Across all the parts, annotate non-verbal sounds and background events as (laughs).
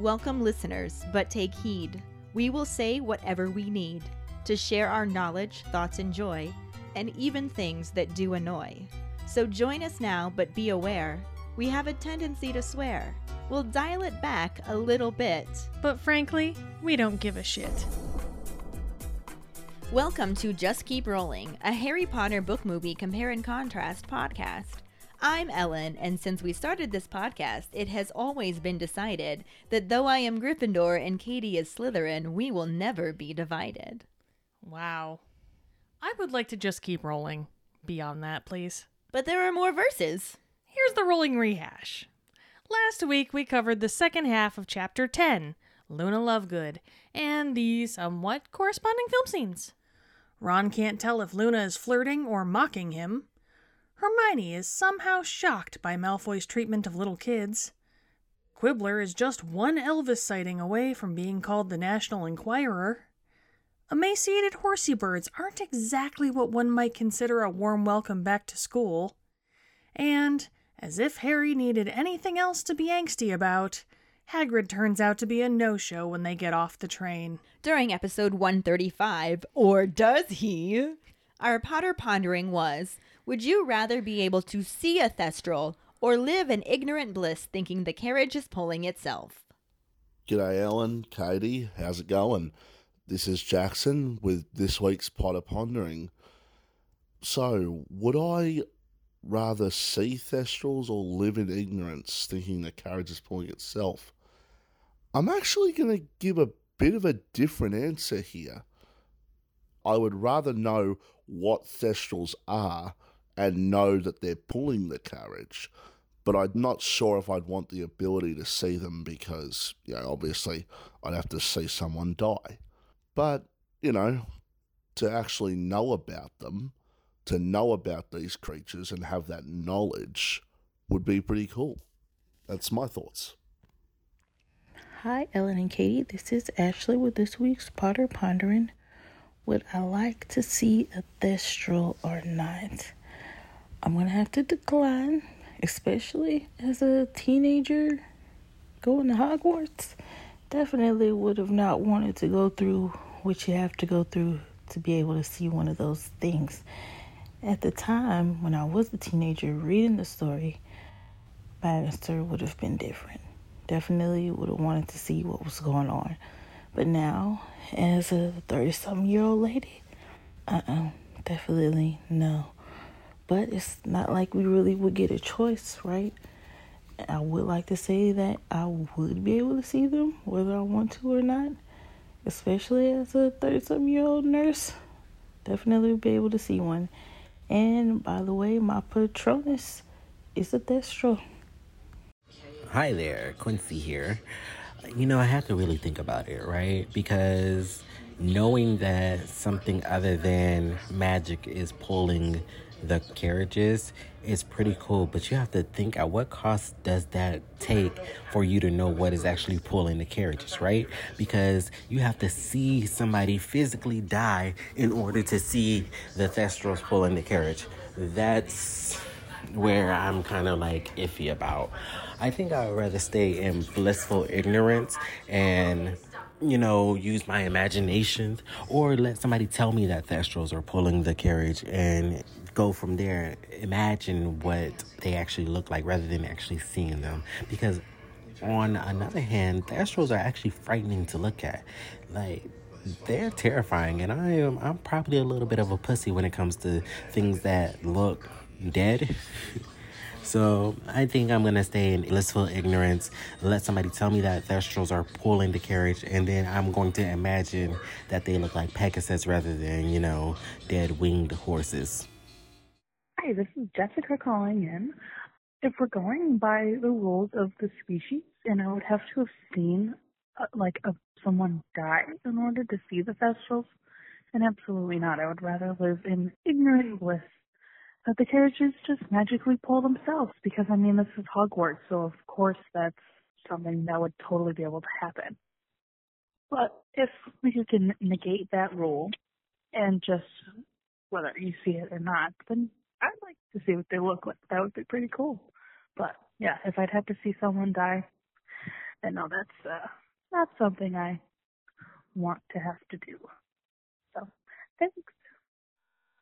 Welcome, listeners, but take heed. We will say whatever we need to share our knowledge, thoughts, and joy, and even things that do annoy. So join us now, but be aware we have a tendency to swear. We'll dial it back a little bit. But frankly, we don't give a shit. Welcome to Just Keep Rolling, a Harry Potter book movie compare and contrast podcast. I'm Ellen, and since we started this podcast, it has always been decided that though I am Gryffindor and Katie is Slytherin, we will never be divided. Wow. I would like to just keep rolling. Beyond that, please. But there are more verses. Here's the rolling rehash. Last week we covered the second half of Chapter 10, Luna Lovegood, and the somewhat corresponding film scenes. Ron can't tell if Luna is flirting or mocking him. Hermione is somehow shocked by Malfoy's treatment of little kids. Quibbler is just one Elvis sighting away from being called the National Enquirer. Emaciated horsey birds aren't exactly what one might consider a warm welcome back to school. And, as if Harry needed anything else to be angsty about, Hagrid turns out to be a no show when they get off the train. During episode 135, or does he? Our Potter pondering was Would you rather be able to see a Thestral or live in ignorant bliss thinking the carriage is pulling itself? G'day, Ellen, Katie, how's it going? This is Jackson with this week's Potter Pondering. So, would I rather see Thestrals or live in ignorance thinking the carriage is pulling itself? I'm actually going to give a bit of a different answer here. I would rather know what Thestrals are and know that they're pulling the carriage, but I'm not sure if I'd want the ability to see them because, you know, obviously I'd have to see someone die. But, you know, to actually know about them, to know about these creatures and have that knowledge would be pretty cool. That's my thoughts. Hi, Ellen and Katie. This is Ashley with this week's Potter Pondering. Would I like to see a Thestral or not? I'm going to have to decline, especially as a teenager going to Hogwarts. Definitely would have not wanted to go through what you have to go through to be able to see one of those things. At the time, when I was a teenager reading the story, my answer would have been different. Definitely would have wanted to see what was going on. But now, as a 30 something year old lady, uh uh-uh, uh, definitely no. But it's not like we really would get a choice, right? I would like to say that I would be able to see them whether I want to or not, especially as a 30 something year old nurse. Definitely be able to see one. And by the way, my Patronus is a Thestral. Hi there, Quincy here. You know, I had to really think about it, right? Because knowing that something other than magic is pulling the carriages is pretty cool, but you have to think at what cost does that take for you to know what is actually pulling the carriages, right? Because you have to see somebody physically die in order to see the Thestrals pulling the carriage. That's where I'm kind of like iffy about. I think I would rather stay in blissful ignorance and you know, use my imagination or let somebody tell me that Thestrals are pulling the carriage and go from there. Imagine what they actually look like rather than actually seeing them. Because on another hand, Thestrals are actually frightening to look at. Like, they're terrifying and I am I'm probably a little bit of a pussy when it comes to things that look dead. (laughs) So I think I'm gonna stay in blissful ignorance, let somebody tell me that the Thestrals are pulling the carriage, and then I'm going to imagine that they look like Pegasus rather than, you know, dead winged horses. Hi, this is Jessica calling in. If we're going by the rules of the species, and I would have to have seen uh, like a, someone die in order to see the Thestrals, then absolutely not. I would rather live in ignorant bliss that the carriages just magically pull themselves because I mean this is Hogwarts, so of course that's something that would totally be able to happen. But if we can negate that rule and just whether you see it or not, then I'd like to see what they look like. That would be pretty cool. But yeah, if I'd have to see someone die, And no, that's uh, not something I want to have to do. So, thanks.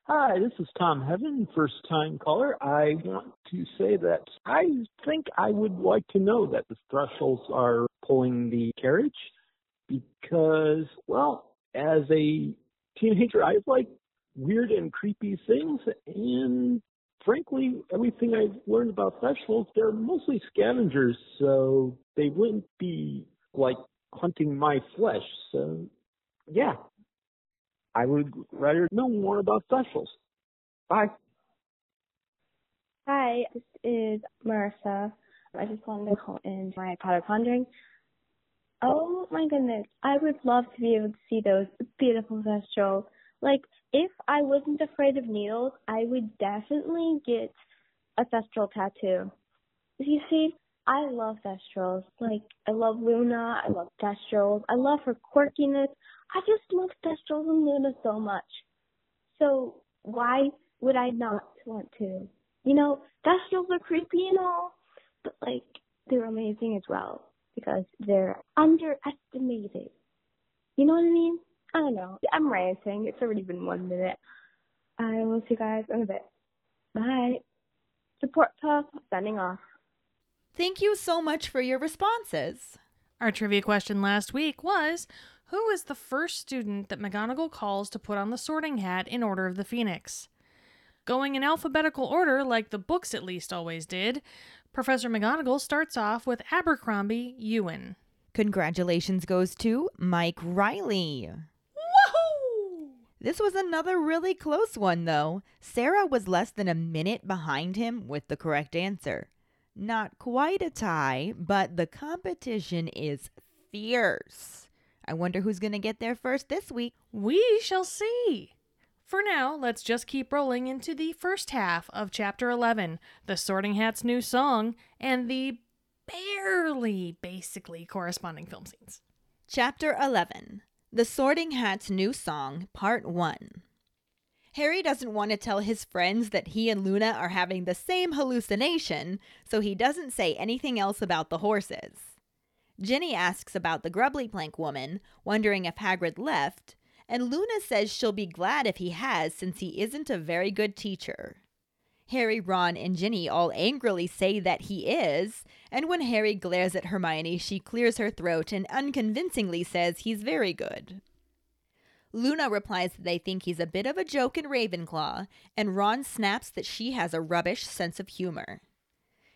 Hi, this is Tom Heaven, first time caller. I want to say that I think I would like to know that the thresholds are pulling the carriage because, well, as a teenager, I like weird and creepy things, and frankly, everything I've learned about thresholds, they're mostly scavengers, so they wouldn't be like hunting my flesh. So, yeah, I would rather know more about thresholds. Bye. Hi, this is Marissa. I just wanted to call in my Potter Pondering. Oh my goodness, I would love to be able to see those beautiful thestrals. Like, if I wasn't afraid of needles, I would definitely get a thestral tattoo. You see, I love thestrals. Like, I love Luna, I love thestrals, I love her quirkiness, I just love Thestrals and Luna so much. So why would I not want to? You know, Thestrals are creepy and all, but like they're amazing as well because they're underestimated. You know what I mean? I don't know. I'm ranting. It's already been one minute. I will see you guys in a bit. Bye. Support Puff, signing off. Thank you so much for your responses. Our trivia question last week was who is the first student that McGonagall calls to put on the sorting hat in Order of the Phoenix? Going in alphabetical order, like the books at least always did, Professor McGonagall starts off with Abercrombie Euan. Congratulations goes to Mike Riley. This was another really close one, though. Sarah was less than a minute behind him with the correct answer. Not quite a tie, but the competition is fierce. I wonder who's going to get there first this week. We shall see. For now, let's just keep rolling into the first half of Chapter 11, The Sorting Hat's new song, and the barely, basically corresponding film scenes. Chapter 11 The Sorting Hat's New Song, Part 1. Harry doesn't want to tell his friends that he and Luna are having the same hallucination, so he doesn't say anything else about the horses. Ginny asks about the Grubbly Plank woman, wondering if Hagrid left, and Luna says she'll be glad if he has since he isn't a very good teacher. Harry, Ron, and Ginny all angrily say that he is, and when Harry glares at Hermione, she clears her throat and unconvincingly says he's very good. Luna replies that they think he's a bit of a joke in Ravenclaw, and Ron snaps that she has a rubbish sense of humor.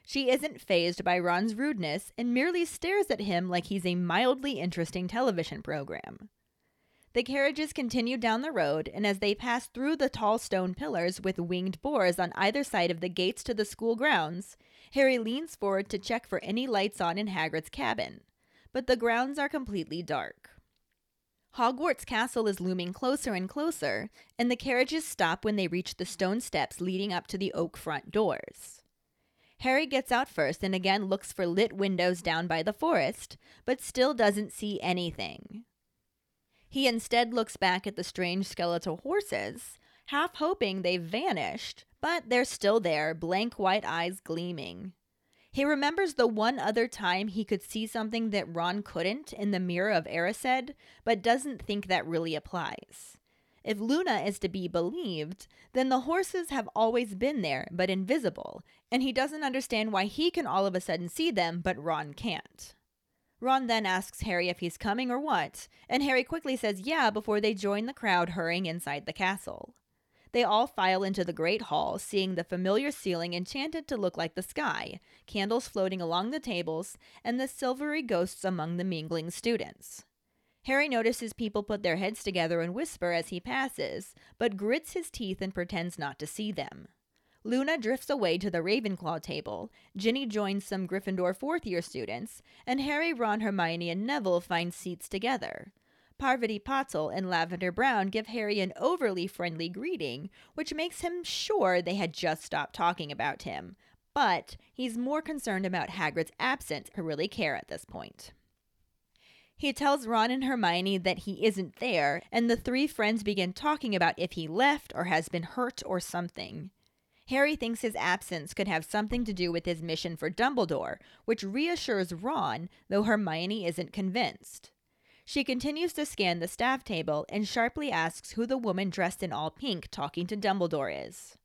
She isn't fazed by Ron's rudeness and merely stares at him like he's a mildly interesting television program. The carriages continue down the road, and as they pass through the tall stone pillars with winged boars on either side of the gates to the school grounds, Harry leans forward to check for any lights on in Hagrid's cabin. But the grounds are completely dark. Hogwarts Castle is looming closer and closer, and the carriages stop when they reach the stone steps leading up to the oak front doors. Harry gets out first and again looks for lit windows down by the forest, but still doesn't see anything. He instead looks back at the strange skeletal horses, half hoping they've vanished, but they're still there, blank white eyes gleaming. He remembers the one other time he could see something that Ron couldn't in the mirror of Erised, but doesn't think that really applies. If Luna is to be believed, then the horses have always been there, but invisible, and he doesn't understand why he can all of a sudden see them, but Ron can't. Ron then asks Harry if he's coming or what, and Harry quickly says yeah before they join the crowd hurrying inside the castle. They all file into the great hall, seeing the familiar ceiling enchanted to look like the sky, candles floating along the tables, and the silvery ghosts among the mingling students. Harry notices people put their heads together and whisper as he passes, but grits his teeth and pretends not to see them. Luna drifts away to the Ravenclaw table, Ginny joins some Gryffindor fourth year students, and Harry, Ron, Hermione, and Neville find seats together. Parvati Patil and Lavender Brown give Harry an overly friendly greeting, which makes him sure they had just stopped talking about him. But he's more concerned about Hagrid's absence to really care at this point. He tells Ron and Hermione that he isn't there, and the three friends begin talking about if he left or has been hurt or something. Harry thinks his absence could have something to do with his mission for Dumbledore, which reassures Ron, though Hermione isn't convinced. She continues to scan the staff table and sharply asks who the woman dressed in all pink talking to Dumbledore is.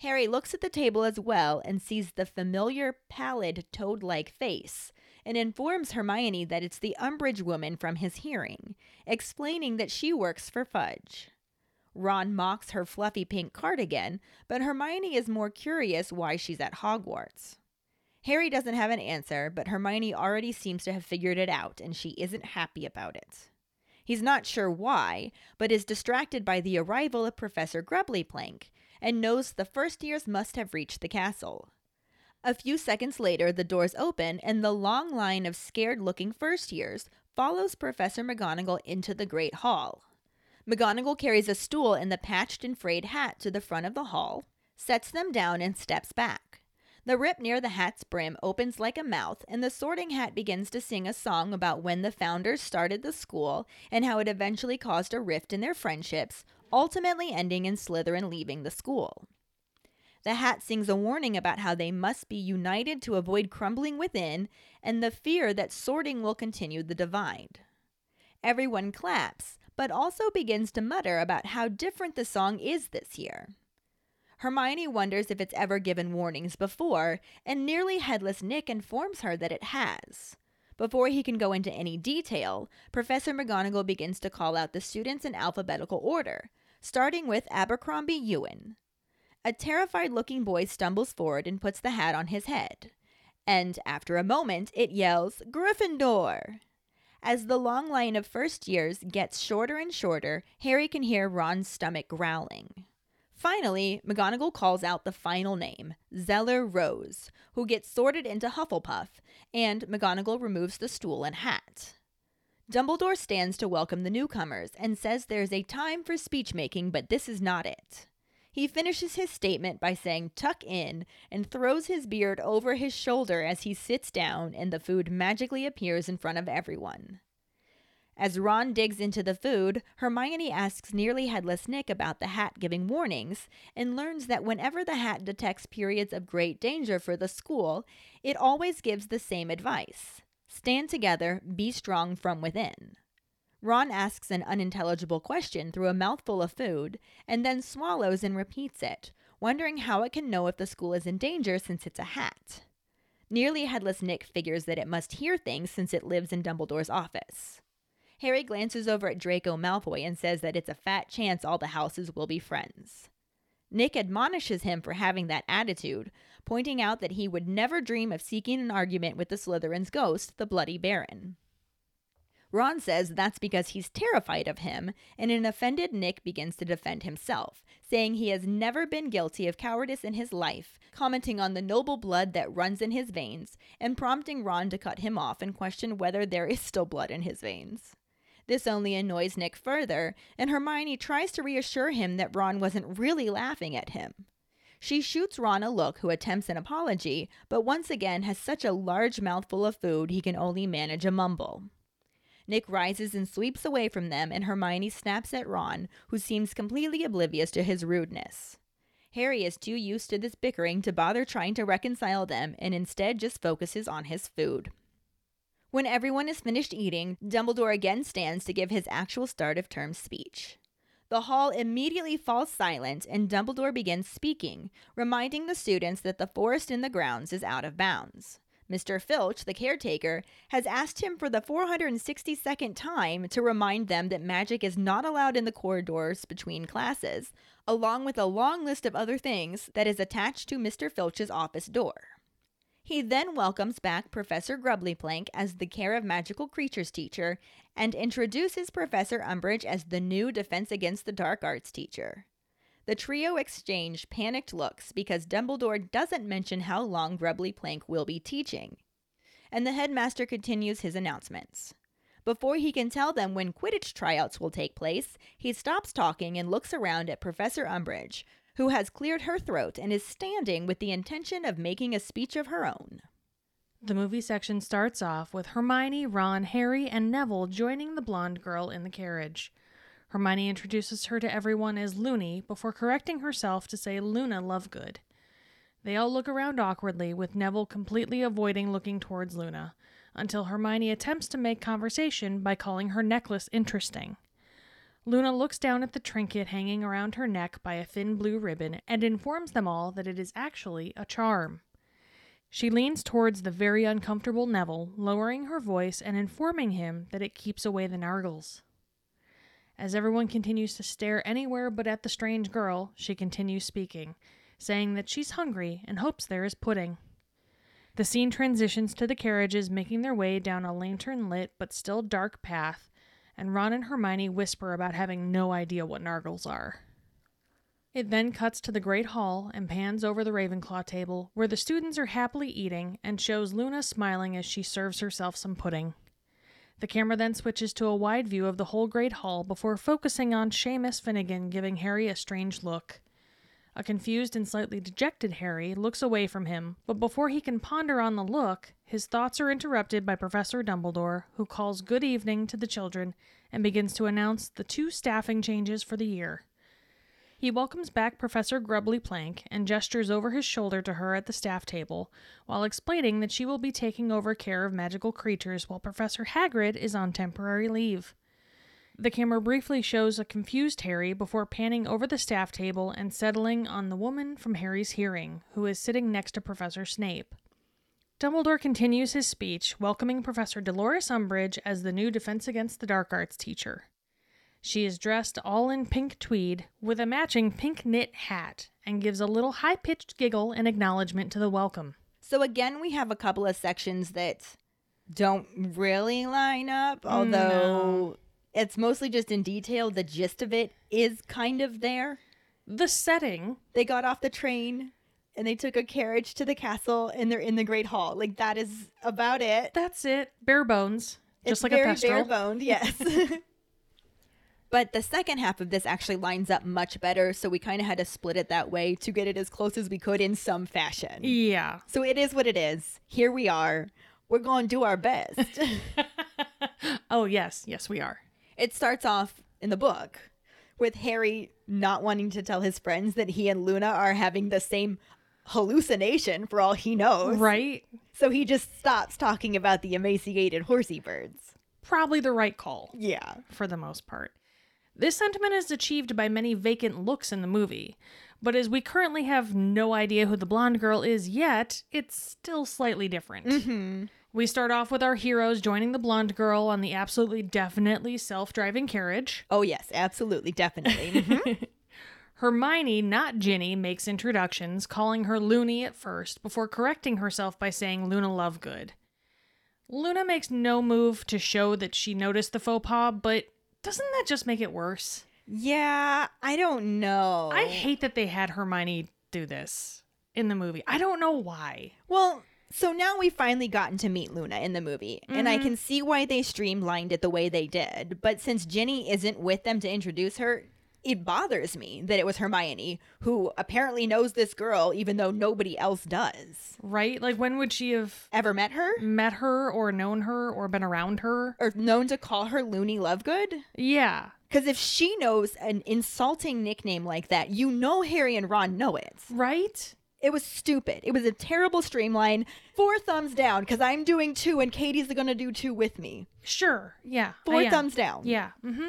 Harry looks at the table as well and sees the familiar, pallid, toad like face, and informs Hermione that it's the Umbridge woman from his hearing, explaining that she works for Fudge. Ron mocks her fluffy pink cardigan, but Hermione is more curious why she's at Hogwarts. Harry doesn't have an answer, but Hermione already seems to have figured it out, and she isn't happy about it. He's not sure why, but is distracted by the arrival of Professor Grubbly Plank and knows the first years must have reached the castle. A few seconds later, the doors open, and the long line of scared looking first years follows Professor McGonagall into the Great Hall. McGonagall carries a stool and the patched and frayed hat to the front of the hall, sets them down, and steps back. The rip near the hat's brim opens like a mouth, and the sorting hat begins to sing a song about when the founders started the school and how it eventually caused a rift in their friendships, ultimately ending in Slytherin leaving the school. The hat sings a warning about how they must be united to avoid crumbling within and the fear that sorting will continue the divide. Everyone claps, but also begins to mutter about how different the song is this year. Hermione wonders if it's ever given warnings before, and nearly headless Nick informs her that it has. Before he can go into any detail, Professor McGonagall begins to call out the students in alphabetical order, starting with Abercrombie Euan. A terrified looking boy stumbles forward and puts the hat on his head. And after a moment, it yells, Gryffindor! As the long line of first years gets shorter and shorter, Harry can hear Ron's stomach growling. Finally, McGonagall calls out the final name, Zeller Rose, who gets sorted into Hufflepuff, and McGonagall removes the stool and hat. Dumbledore stands to welcome the newcomers and says there's a time for speech making, but this is not it. He finishes his statement by saying tuck in and throws his beard over his shoulder as he sits down and the food magically appears in front of everyone. As Ron digs into the food, Hermione asks nearly headless Nick about the hat giving warnings and learns that whenever the hat detects periods of great danger for the school, it always gives the same advice stand together, be strong from within. Ron asks an unintelligible question through a mouthful of food and then swallows and repeats it, wondering how it can know if the school is in danger since it's a hat. Nearly headless Nick figures that it must hear things since it lives in Dumbledore's office. Harry glances over at Draco Malfoy and says that it's a fat chance all the houses will be friends. Nick admonishes him for having that attitude, pointing out that he would never dream of seeking an argument with the Slytherin's ghost, the Bloody Baron. Ron says that's because he's terrified of him, and an offended Nick begins to defend himself, saying he has never been guilty of cowardice in his life, commenting on the noble blood that runs in his veins, and prompting Ron to cut him off and question whether there is still blood in his veins. This only annoys Nick further, and Hermione tries to reassure him that Ron wasn't really laughing at him. She shoots Ron a look who attempts an apology, but once again has such a large mouthful of food he can only manage a mumble. Nick rises and sweeps away from them, and Hermione snaps at Ron, who seems completely oblivious to his rudeness. Harry is too used to this bickering to bother trying to reconcile them and instead just focuses on his food. When everyone is finished eating, Dumbledore again stands to give his actual start of term speech. The hall immediately falls silent and Dumbledore begins speaking, reminding the students that the forest in the grounds is out of bounds. Mr. Filch, the caretaker, has asked him for the 462nd time to remind them that magic is not allowed in the corridors between classes, along with a long list of other things that is attached to Mr. Filch's office door. He then welcomes back Professor Grubblyplank as the Care of Magical Creatures teacher and introduces Professor Umbridge as the new Defense Against the Dark Arts teacher. The trio exchange panicked looks because Dumbledore doesn't mention how long Grubbly Plank will be teaching. And the headmaster continues his announcements. Before he can tell them when Quidditch tryouts will take place, he stops talking and looks around at Professor Umbridge, who has cleared her throat and is standing with the intention of making a speech of her own. The movie section starts off with Hermione, Ron, Harry, and Neville joining the blonde girl in the carriage. Hermione introduces her to everyone as Loony before correcting herself to say Luna Lovegood. They all look around awkwardly, with Neville completely avoiding looking towards Luna, until Hermione attempts to make conversation by calling her necklace interesting. Luna looks down at the trinket hanging around her neck by a thin blue ribbon and informs them all that it is actually a charm. She leans towards the very uncomfortable Neville, lowering her voice and informing him that it keeps away the Nargles. As everyone continues to stare anywhere but at the strange girl, she continues speaking, saying that she's hungry and hopes there is pudding. The scene transitions to the carriages making their way down a lantern lit but still dark path, and Ron and Hermione whisper about having no idea what Nargles are. It then cuts to the Great Hall and pans over the Ravenclaw table, where the students are happily eating, and shows Luna smiling as she serves herself some pudding. The camera then switches to a wide view of the whole Great Hall before focusing on Seamus Finnegan giving Harry a strange look. A confused and slightly dejected Harry looks away from him, but before he can ponder on the look, his thoughts are interrupted by Professor Dumbledore, who calls good evening to the children and begins to announce the two staffing changes for the year. He welcomes back Professor Grubbly Plank and gestures over his shoulder to her at the staff table, while explaining that she will be taking over care of magical creatures while Professor Hagrid is on temporary leave. The camera briefly shows a confused Harry before panning over the staff table and settling on the woman from Harry's hearing, who is sitting next to Professor Snape. Dumbledore continues his speech, welcoming Professor Dolores Umbridge as the new Defense Against the Dark Arts teacher. She is dressed all in pink tweed with a matching pink knit hat and gives a little high pitched giggle in acknowledgement to the welcome. So again, we have a couple of sections that don't really line up, mm, although it's mostly just in detail. The gist of it is kind of there. The setting, They got off the train and they took a carriage to the castle and they're in the Great Hall. Like that is about it. that's it, bare bones, just it's like very a bare Thestral. boned, yes. (laughs) (laughs) but the second half of this actually lines up much better, so we kind of had to split it that way to get it as close as we could in some fashion. Yeah. So it is what it is. Here we are. We're going to do our best. (laughs) (laughs) oh, yes, yes, we are. it starts off in the book with Harry not wanting to tell his friends that he and Luna are having the same hallucination for all he knows. Right? So he just stops talking about the emaciated horsey birds. Probably the right call. Yeah. for the most part. This sentiment is achieved by many vacant looks in the movie, but as we currently have no idea who the blonde girl is yet, it's still slightly different. Mm-hmm. We start off with our heroes joining the blonde girl on the absolutely definitely self driving carriage. Oh, yes, absolutely, definitely. Mhm. (laughs) Hermione, not Ginny, makes introductions, calling her Loony at first, before correcting herself by saying Luna Lovegood. Luna makes no move to show that she noticed the faux pas, but doesn't that just make it worse? yeah, I don't know. I hate that they had Hermione do this in the movie. I don't know why. Well, so now we've finally gotten to meet Luna in the movie, and I mm-hmm. can see why they streamlined it the way they did. But since Ginny isn't with them to introduce her, it bothers me that it was Hermione, who apparently knows this girl, even though nobody else does. Right? Like, when would she have Ever met her? met her or known her or been around her? Or known to call her Loony Lovegood? Yeah. Because if she knows an insulting nickname like that, you know Harry and Ron know it. Right? It was stupid. It was a terrible streamline. Four thumbs down because I'm doing two and Katie's going to do two with me. Sure. Yeah. Four thumbs down. Yeah. Mm-hmm.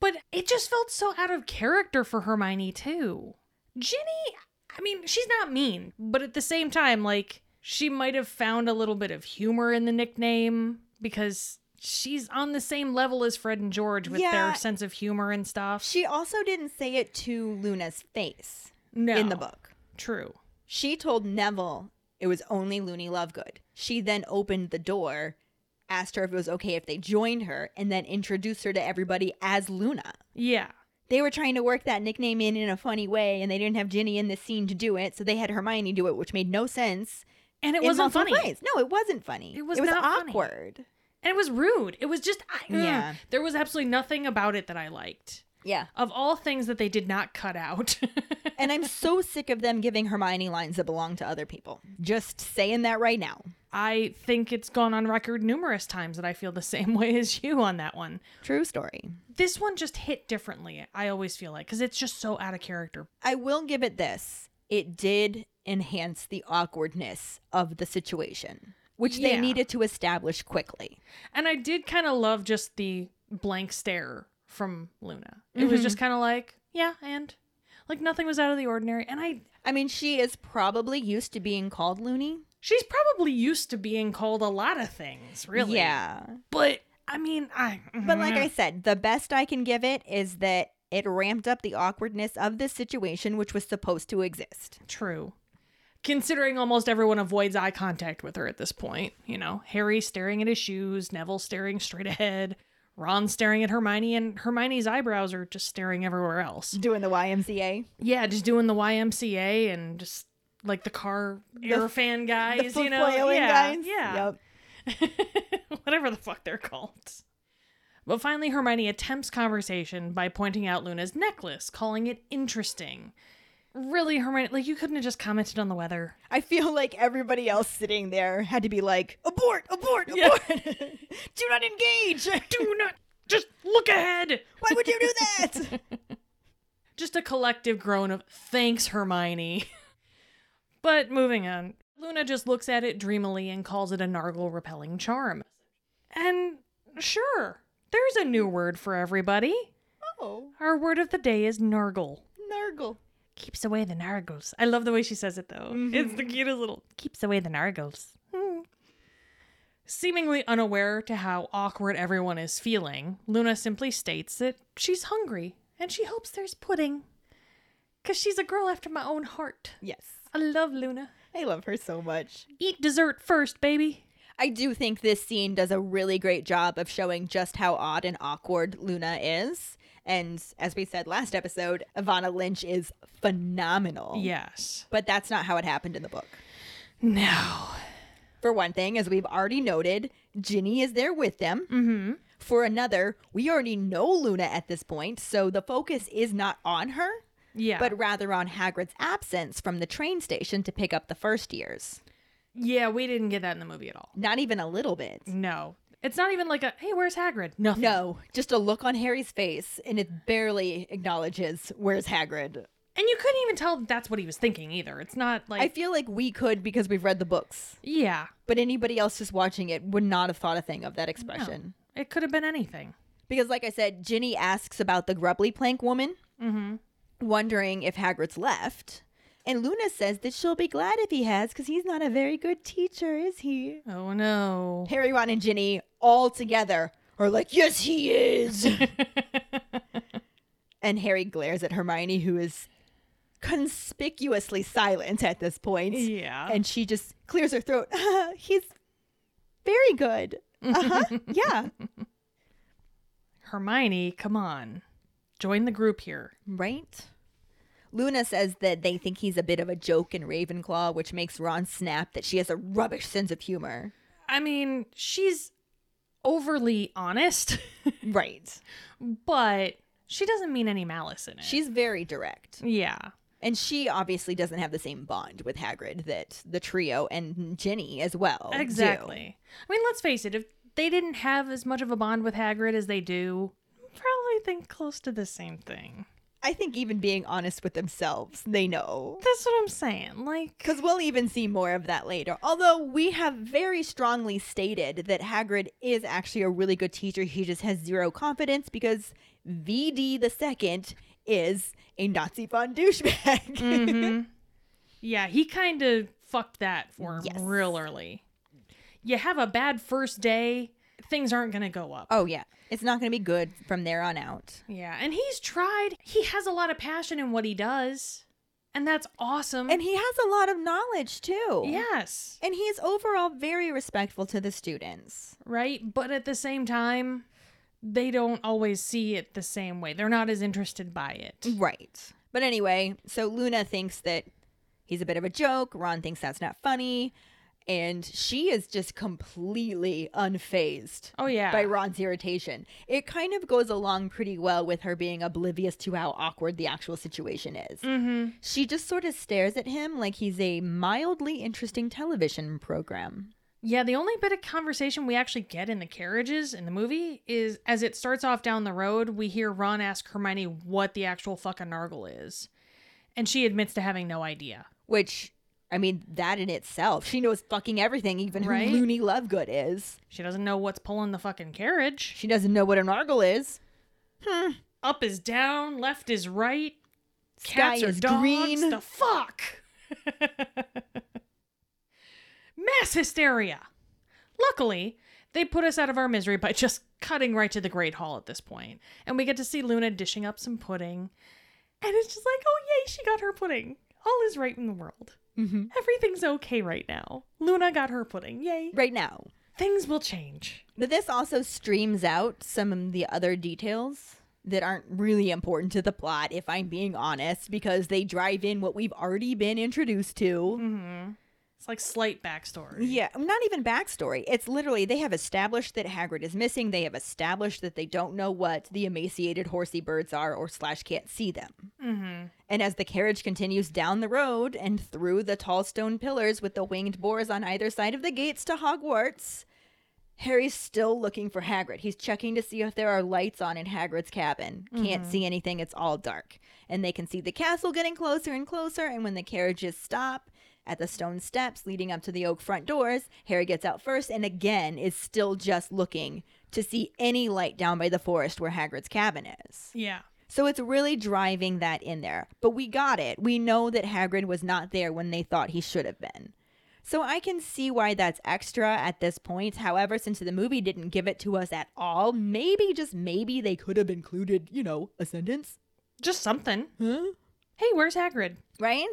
But it just felt so out of character for Hermione, too. Ginny, I mean, she's not mean, but at the same time, like, she might have found a little bit of humor in the nickname because she's on the same level as Fred and George with Yeah. their sense of humor and stuff. She also didn't say it to Luna's face no. in the book. True. She told Neville it was only Loony Lovegood. She then opened the door, asked her if it was okay if they joined her, and then introduced her to everybody as Luna. Yeah. They were trying to work that nickname in in a funny way, and they didn't have Ginny in the scene to do it, so they had Hermione do it, which made no sense. And it wasn't funny. ways. No, it wasn't funny. It was it was not funny. awkward. And it was rude. It was just, I, ugh. Yeah. There was absolutely nothing about it that I liked. Yeah. Of all things that they did not cut out. (laughs) And I'm so sick of them giving Hermione lines that belong to other people. Just saying that right now. I think it's gone on record numerous times that I feel the same (laughs) way as you on that one. True story. This one just hit differently, I always feel like, because it's just so out of character. I will give it this. it did enhance the awkwardness of the situation, which they needed to establish quickly. And I did kind of love just the blank stare from Luna. It was just mm-hmm. kind of like, yeah, and like nothing was out of the ordinary. And I, I mean, she is probably used to being called loony. she's probably used to being called a lot of things, really. Yeah. But I mean, I. But like mm-hmm. I said, the best I can give it is that it ramped up the awkwardness of this situation, which was supposed to exist. True. Considering almost everyone avoids eye contact with her at this point, you know, Harry staring at his shoes, Neville staring straight ahead, Ron staring at Hermione, and Hermione's eyebrows are just staring everywhere else. Doing the YMCA. Yeah, just doing the YMCA and just like the car air fan guys, the you know, yeah, guys. yeah, (laughs) whatever the fuck they're called. But finally, Hermione attempts conversation by pointing out Luna's necklace, calling it interesting. Really, Hermione, like you couldn't have just commented on the weather. I feel like everybody else sitting there had to be like, abort, abort, abort. Yeah. (laughs) do not engage. Do not just look ahead. (laughs) Why would you do that? (laughs) Just a collective groan of thanks, Hermione. but moving on, Luna just looks at it dreamily and calls it a Nargle repelling charm. And sure, there's a new word for everybody. oh, Our word of the day is Nargle. Nargle. Keeps away the Nargles. I love the way she says it though. It's the cutest little keeps away the Nargles. Hmm. Seemingly unaware to how awkward everyone is feeling, Luna simply states that she's hungry and she hopes there's pudding. Cause she's a girl after my own heart. Yes. I love Luna. I love her so much. Eat dessert first, baby. I do think this scene does a really great job of showing just how odd and awkward Luna is. And as we said last episode, Evanna Lynch is phenomenal. Yes. But that's not how it happened in the book. No. For one thing, as we've already noted, Ginny is there with them. Mm-hmm. For another, we already know Luna at this point, so the focus is not on her, Yeah. but rather on Hagrid's absence from the train station to pick up the first years. yeah, we didn't get that in the movie at all. Not even a little bit. No. It's not even like a hey, where's Hagrid? Nothing. No, just a look on Harry's face, and it barely acknowledges where's Hagrid. And you couldn't even tell that's what he was thinking either. It's not like I feel like we could because we've read the books, Yeah. but anybody else just watching it would not have thought a thing of that expression. It could have been anything. Because, like I said, Ginny asks about the Grubbly Plank woman, mm-hmm. wondering if Hagrid's left. And Luna says that she'll be glad if he has because he's not a very good teacher, is he? Oh no. Harry, Ron, and Ginny all together are like, yes, he is. (laughs) and Harry glares at Hermione, who is conspicuously silent at this point. Yeah. And she just clears her throat. (laughs) he's very good. Uh huh. (laughs) yeah. Hermione, come on. Join the group here. Right? Luna says that they think he's a bit of a joke in Ravenclaw, which makes Ron snap that she has a rubbish sense of humor. I mean, she's overly honest, (laughs) Right. but she doesn't mean any malice in it. She's very direct. Yeah. And she obviously doesn't have the same bond with Hagrid that the trio and Ginny as well. do. Exactly. I mean, let's face it, if they didn't have as much of a bond with Hagrid as they do, probably think close to the same thing. I think even being honest with themselves, they know. That's what I'm saying. Like, Because we'll even see more of that later. Although we have very strongly stated that Hagrid is actually a really good teacher. He just has zero confidence because VD the second is a Nazi von douchebag. mhm. (laughs) yeah, he kind of fucked that for him Yes. real early. You have a bad first day, things aren't going to go up. oh, yeah. It's not going to be good from there on out. Yeah, and he's tried. He has a lot of passion in what he does, and that's awesome. And he has a lot of knowledge too. yes, And he's overall very respectful to the students. right? But at the same time, they don't always see it the same way. They're not as interested by it. Right. But anyway, so Luna thinks that he's a bit of a joke. Ron thinks that's not funny. And she is just completely unfazed Oh yeah. by Ron's irritation. It kind of goes along pretty well with her being oblivious to how awkward the actual situation is. mm-hmm. She just sort of stares at him like he's a mildly interesting television program. Yeah, the only bit of conversation we actually get in the carriages in the movie is as it starts off down the road, we hear Ron ask Hermione what the actual fucking Nargle is. And she admits to having no idea. Which, I mean, that in itself, she knows fucking everything, even Right? who Loony Lovegood is. She doesn't know what's pulling the fucking carriage. She doesn't know what an argle is. Hmm. Up is down, left is right. Sky Cats are is dogs. green. The fuck? (laughs) Mass hysteria. Luckily, they put us out of our misery by just cutting right to the Great Hall at this point, and we get to see Luna dishing up some pudding, and it's just like, oh yay, she got her pudding. All is right in the world. Mm-hmm. Everything's okay right now. Luna got her pudding. Yay. Right now. Things will change. But this also streams out some of the other details that aren't really important to the plot, if I'm being honest, because they drive in what we've already been introduced to. Mm-hmm. It's like slight backstory. Yeah, not even backstory. It's literally they have established that Hagrid is missing. They have established that they don't know what the emaciated horsey birds are or slash can't see them. Mm-hmm. And as the carriage continues down the road and through the tall stone pillars with the winged boars on either side of the gates to Hogwarts, Harry's still looking for Hagrid. He's checking to see if there are lights on in Hagrid's cabin. Can't see anything, it's all dark. And they can see the castle getting closer and closer, and when the carriages stop at the stone steps leading up to the oak front doors, Harry gets out first and again is still just looking to see any light down by the forest where Hagrid's cabin is. Yeah. So it's really driving that in there. But we got it. We know that Hagrid was not there when they thought he should have been. So I can see why that's extra at this point. However, since the movie didn't give it to us at all, maybe just maybe they could have included, you know, a sentence. Just something. Huh? Hey, where's Hagrid? Right?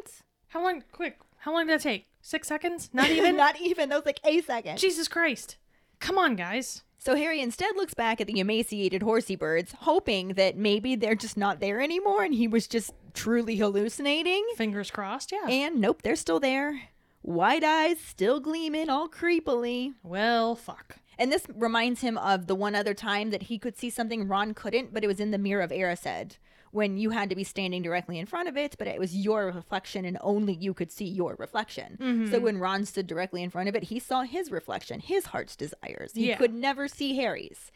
How long? Quick. How long did that take? Six seconds? Not even? (laughs) not even. That was like a second. Jesus Christ. Come on, guys. So Harry instead looks back at the emaciated horsey birds, hoping that maybe they're just not there anymore and he was just truly hallucinating. Fingers crossed, yeah. And nope, they're still there. Wide eyes still gleaming all creepily. well, fuck. And this reminds him of the one other time that he could see something Ron couldn't, but it was in the mirror of Erised, when you had to be standing directly in front of it, but it was your reflection and only you could see your reflection. So mm-hmm. when Ron stood directly in front of it, he saw his reflection, his heart's desires. He Yeah. could never see Harry's.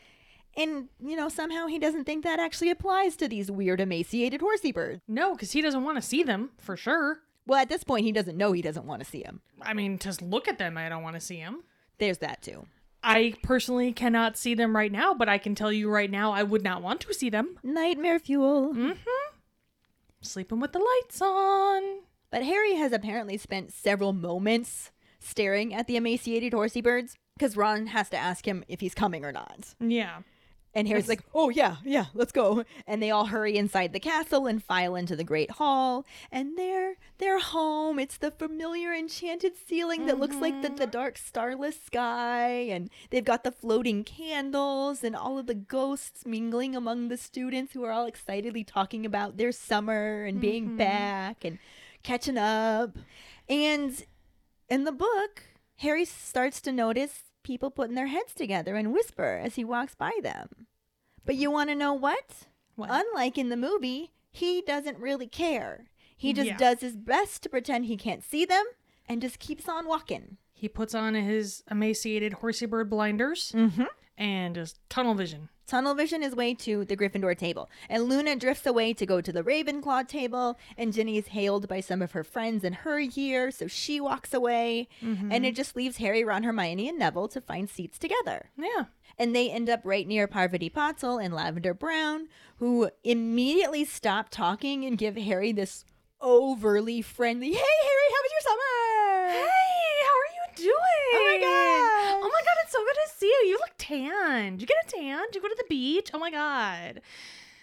And, you know, somehow he doesn't think that actually applies to these weird emaciated horsey birds. No, because he doesn't want to see them, for sure. Well, at this point, he doesn't know he doesn't want to see them. I mean, just look at them. I don't want to see them. There's that too. I personally cannot see them right now, but I can tell you right now I would not want to see them. Nightmare fuel. Mm-hmm. Sleeping with the lights on. But Harry has apparently spent several moments staring at the emaciated horsey birds because Ron has to ask him if he's coming or not. Yeah. And Harry's like, oh, yeah, yeah, let's go. And they all hurry inside the castle and file into the Great Hall. And they're, they're home. It's the familiar enchanted ceiling that looks like the, the mm-hmm. dark starless sky. And they've got the floating candles and all of the ghosts mingling among the students who are all excitedly talking about their summer and being mm-hmm. back and catching up. And in the book, Harry starts to notice people putting their heads together and whisper as he walks by them. But you want to know what? What? Unlike in the movie, he doesn't really care. He just Yeah. does his best to pretend he can't see them and just keeps on walking. He puts on his emaciated horsey bird blinders Mm-hmm. and just tunnel vision. Tunnel vision his way to the Gryffindor table, and Luna drifts away to go to the Ravenclaw table, and Ginny is hailed by some of her friends in her year, so she walks away, mm-hmm. and it just leaves Harry, Ron, Hermione, and Neville to find seats together. Yeah. And they end up right near Parvati Patil and Lavender Brown, who immediately stop talking and give Harry this overly friendly, Hey, Harry, how was your summer? Hey, how are you doing? Oh my god! Oh my god, it's so good to see you. You look tan. Did you get a tan? Did you go to the beach? Oh my god.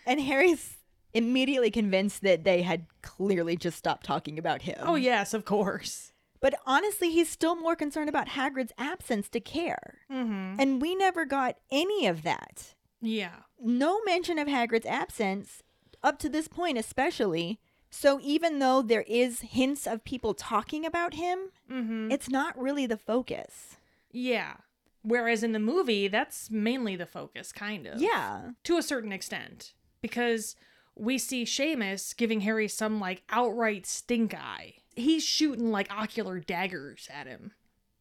And Harry's immediately convinced that they had clearly just stopped talking about him. Oh yes, of course. But honestly, he's still more concerned about Hagrid's absence to care. Mm-hmm. And we never got any of that. Yeah. No mention of Hagrid's absence up to this point, especially. So even though there is hints of people talking about him, Mm-hmm. it's not really the focus. Yeah. Whereas in the movie, that's mainly the focus, kind of. Yeah. To a certain extent. Because we see Seamus giving Harry some like outright stink eye. He's shooting like ocular daggers at him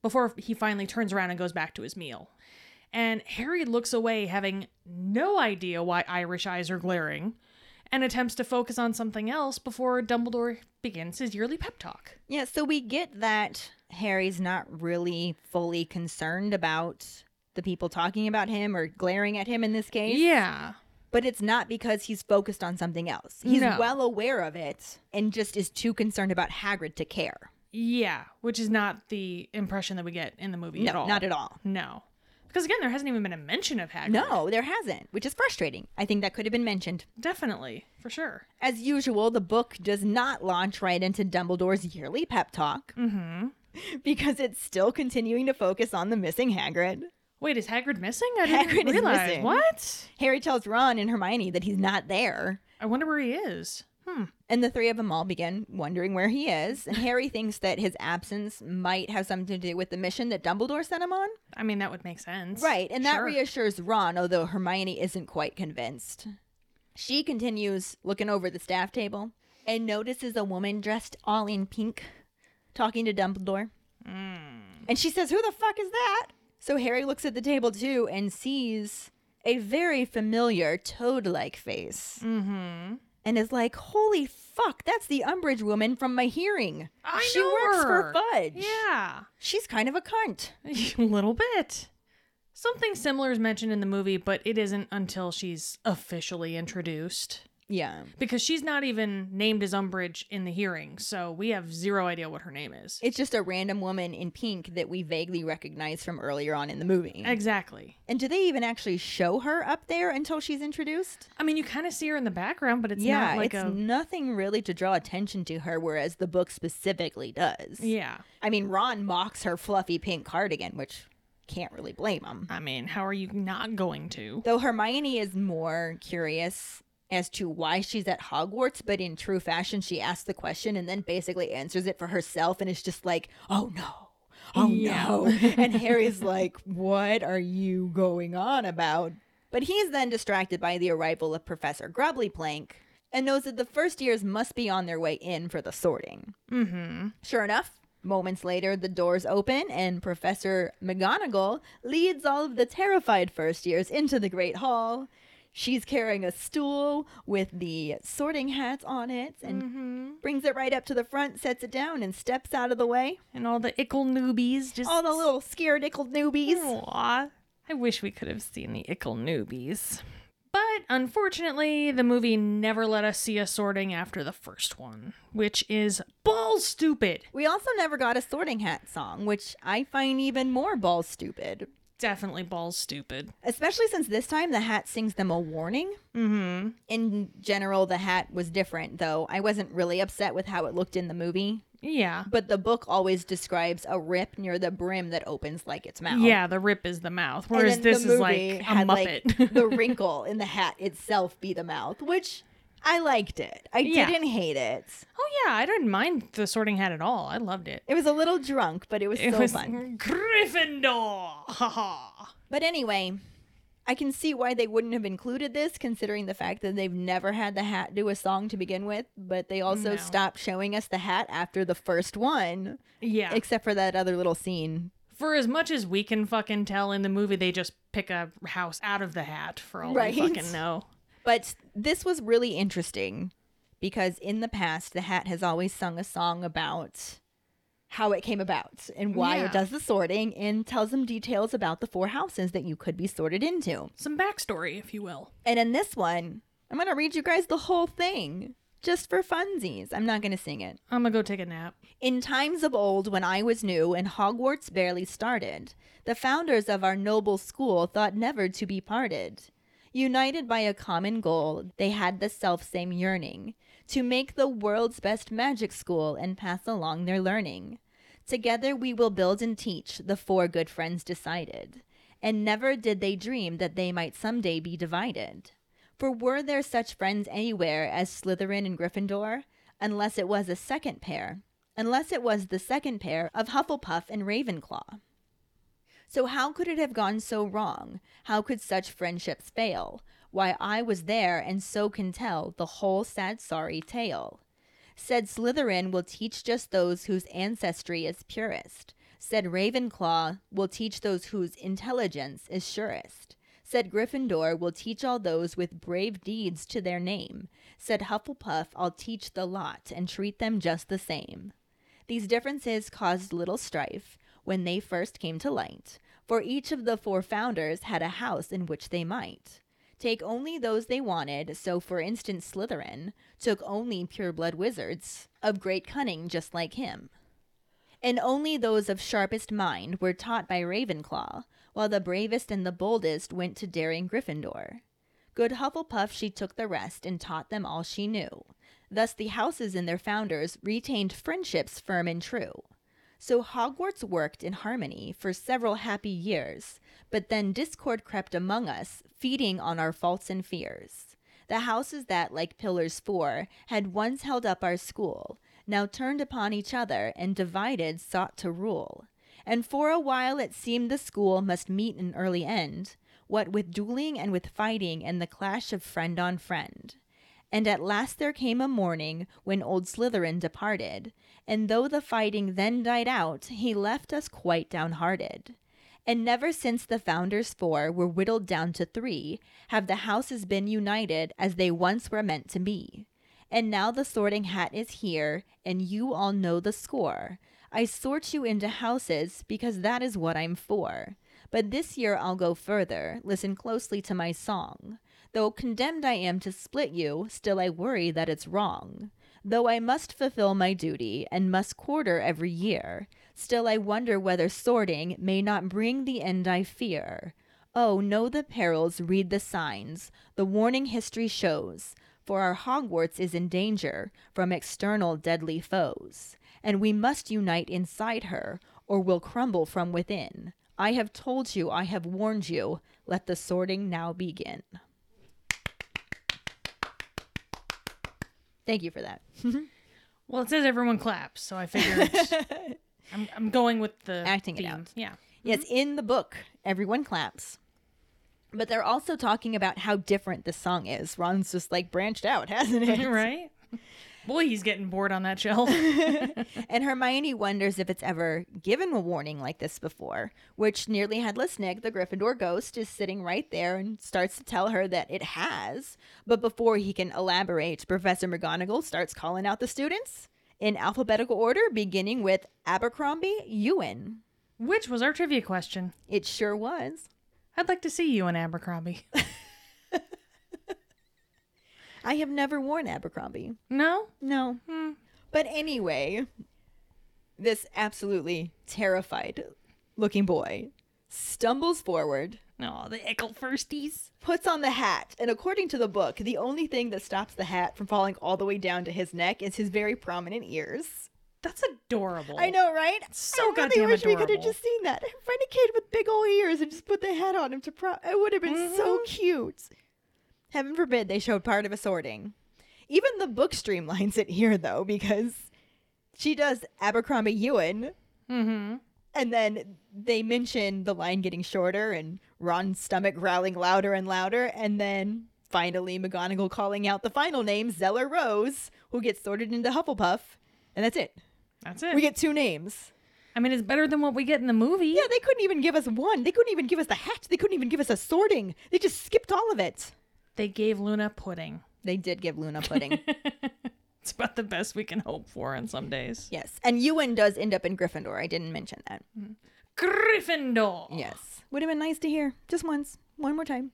before he finally turns around and goes back to his meal. And Harry looks away, having no idea why Irish eyes are glaring. And attempts to focus on something else before Dumbledore begins his yearly pep talk. Yeah, so we get that Harry's not really fully concerned about the people talking about him or glaring at him in this case. Yeah. But it's not because he's focused on something else. He's No. well aware of it and just is too concerned about Hagrid to care. Yeah, which is not the impression that we get in the movie No, at all. not at all. No. Because again, there hasn't even been a mention of Hagrid. No, there hasn't, which is frustrating. I think that could have been mentioned. Definitely, for sure. As usual, the book does not launch right into Dumbledore's yearly pep talk Mm-hmm. (laughs) because it's still continuing to focus on the missing Hagrid. Wait, is Hagrid missing? I didn't Hagrid is realize. missing. What? Harry tells Ron and Hermione that he's not there. I wonder where he is. Hmm. And the three of them all begin wondering where he is. And Harry (laughs) thinks that his absence might have something to do with the mission that Dumbledore sent him on. I mean, that would make sense. Right. And that Sure. reassures Ron, although Hermione isn't quite convinced. She continues looking over the staff table and notices a woman dressed all in pink talking to Dumbledore. And she says, Who the fuck is that? So Harry looks at the table too and sees a very familiar toad like face Mm-hmm. And is like, Holy fuck, that's the Umbridge woman from my hearing. I she know works for. Fudge. Yeah. She's kind of a cunt. (laughs) A little bit. Something similar is mentioned in the movie, but it isn't until she's officially introduced. Yeah. Because she's not even named as Umbridge in the hearing, so we have zero idea what her name is. It's just a random woman in pink that we vaguely recognize from earlier on in the movie. Exactly. And do they even actually show her up there until she's introduced? I mean, you kind of see her in the background, but it's yeah, not like it's a. nothing really to draw attention to her, whereas the book specifically does. Yeah. I mean, Ron mocks her fluffy pink cardigan, which can't really blame him. I mean, how are you not going to? Though Hermione is more curious as to why she's at Hogwarts, but in true fashion, she asks the question and then basically answers it for herself, and it's just like, oh no. Oh Yeah. no. (laughs) and Harry's like, what are you going on about? But he's then distracted by the arrival of Professor Grubbly Plank and knows that the first years must be on their way in for the sorting. Mm-hmm. Sure enough, moments later, the doors open and Professor McGonagall leads all of the terrified first years into the Great Hall. She's carrying a stool with the sorting hats on it and Mm-hmm. brings it right up to the front, sets it down, and steps out of the way. And all the ickle newbies just. All the little scared ickle newbies. Aw. I wish we could have seen the ickle newbies. But unfortunately, the movie never let us see a sorting after the first one, which is ball stupid. We also never got a sorting hat song, which I find even more balls stupid. Definitely balls stupid. Especially since this time the hat sings them a warning. Mm-hmm. In general, the hat was different, though. I wasn't really upset with how it looked in the movie. Yeah. But the book always describes a rip near the brim that opens like its mouth. Yeah, the rip is the mouth, whereas this is like a had, muppet. Like, the (laughs) wrinkle in the hat itself be the mouth, which I liked it. I Yeah. didn't hate it. oh yeah, I didn't mind the sorting hat at all. I loved it. It was a little drunk, but it was It so was fun. Gryffindor. Ha ha. But anyway, I can see why they wouldn't have included this, considering the fact that they've never had the hat do a song to begin with. But they also No. stopped showing us the hat after the first one, Yeah. except for that other little scene. For as much as we can fucking tell in the movie, they just pick a house out of the hat for all Right. we fucking know. But this was really interesting because in the past, the hat has always sung a song about how it came about and why Yeah. it does the sorting and tells them details about the four houses that you could be sorted into. Some backstory, if you will. And in this one, I'm going to read you guys the whole thing just for funsies. I'm not going to sing it. I'm gonna go take a nap. In times of old, when I was new and Hogwarts barely started, the founders of our noble school thought never to be parted. United by a common goal, they had the self-same yearning to make the world's best magic school and pass along their learning. Together we will build and teach, the four good friends decided. And never did they dream that they might someday be divided. For were there such friends anywhere as Slytherin and Gryffindor? Unless it was a second pair. Unless it was the second pair of Hufflepuff and Ravenclaw. So how could it have gone so wrong? How could such friendships fail? Why I was there and so can tell the whole sad sorry tale. Said Slytherin will teach just those whose ancestry is purest. Said Ravenclaw will teach those whose intelligence is surest. Said Gryffindor will teach all those with brave deeds to their name. Said Hufflepuff, I'll teach the lot and treat them just the same. These differences caused little strife when they first came to light, for each of the four founders had a house in which they might take only those they wanted. So, for instance, Slytherin took only pureblood wizards of great cunning, just like him. And only those of sharpest mind were taught by Ravenclaw, while the bravest and the boldest went to daring Gryffindor. Good Hufflepuff, she took the rest and taught them all she knew. Thus, the houses and their founders retained friendships firm and true. So Hogwarts worked in harmony for several happy years, but then discord crept among us, feeding on our faults and fears. The houses that, like pillars four, had once held up our school, now turned upon each other and divided sought to rule. And for a while it seemed the school must meet an early end, what with dueling and with fighting and the clash of friend on friend. And at last there came a morning when old Slytherin departed, and though the fighting then died out, he left us quite downhearted. And never since the founders four were whittled down to three have the houses been united as they once were meant to be. And now the sorting hat is here, and you all know the score. I sort you into houses because that is what I'm for. But this year I'll go further. Listen closely to my song. Though condemned I am to split you, still I worry that it's wrong. Though I must fulfill my duty and must quarter every year, still I wonder whether sorting may not bring the end I fear. Oh, know the perils, read the signs, the warning history shows, for our Hogwarts is in danger from external deadly foes, and we must unite inside her, or will crumble from within. I have told you, I have warned you, let the sorting now begin. Thank you for that. (laughs) Well, it says everyone claps, so I figured (laughs) I'm, I'm going with the Acting it out. Yeah. Yes, mm-hmm. in the book, everyone claps. But they're also talking about how different this song is. Ron's just like branched out, (laughs) hasn't it? right? Boy, he's getting bored on that shelf. (laughs) (laughs) and Hermione wonders if it's ever given a warning like this before, which nearly headless Nick, the Gryffindor ghost, is sitting right there and starts to tell her that it has. But before he can elaborate, Professor McGonagall starts calling out the students in alphabetical order, beginning with Abercrombie Euan. Which was our trivia question. It sure was. I'd like to see you in Abercrombie. (laughs) I have never worn Abercrombie. No? No. But anyway, this absolutely terrified looking boy stumbles forward, No, the ickle firsties. puts on the hat, and according to the book, the only thing that stops the hat from falling all the way down to his neck is his very prominent ears. That's adorable. I know, right? So I really goddamn wish we could have just seen that. Find a kid with big old ears and just put the hat on him to pro. It would have been Mm-hmm. so cute. Heaven forbid they showed part of a sorting. Even the book streamlines it here though, because she does Abercrombie Euan, Mm-hmm. and then they mention the line getting shorter and Ron's stomach growling louder and louder, and then finally McGonagall calling out the final name, Zeller Rose, who gets sorted into Hufflepuff, and that's it. That's it. We get two names. I mean, it's better than what we get in the movie. Yeah, they couldn't even give us one. They couldn't even give us the hat. They couldn't even give us a sorting. They just skipped all of it. They gave Luna pudding. They did give Luna pudding. (laughs) It's about the best we can hope for on some days. yes. And Euan does end up in Gryffindor. I didn't mention that. Mm-hmm. Gryffindor. Yes. Would have been nice to hear. Just once. One more time.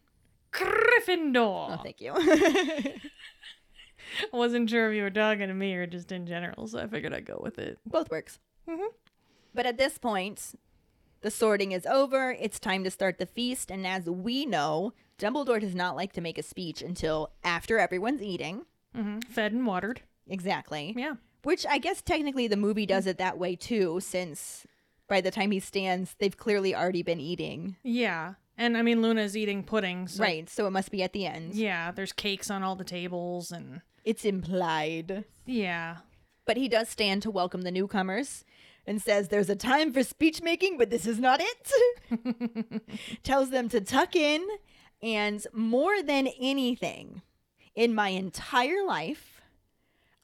Gryffindor. Oh, thank you. (laughs) I wasn't sure if you were talking to me or just in general, so I figured I'd go with it. Both works. Mm-hmm. But at this point, the sorting is over. It's time to start the feast. And as we know, Dumbledore does not like to make a speech until after everyone's eating. hmm Fed and watered. Exactly. Yeah. Which I guess technically the movie does it that way too, since by the time he stands, they've clearly already been eating. Yeah. And I mean, Luna's eating pudding. So Right. So it must be at the end. Yeah, there's cakes on all the tables and It's implied. yeah. But he does stand to welcome the newcomers and says there's a time for speech making, but this is not it. (laughs) Tells them to tuck in. And more than anything, in my entire life,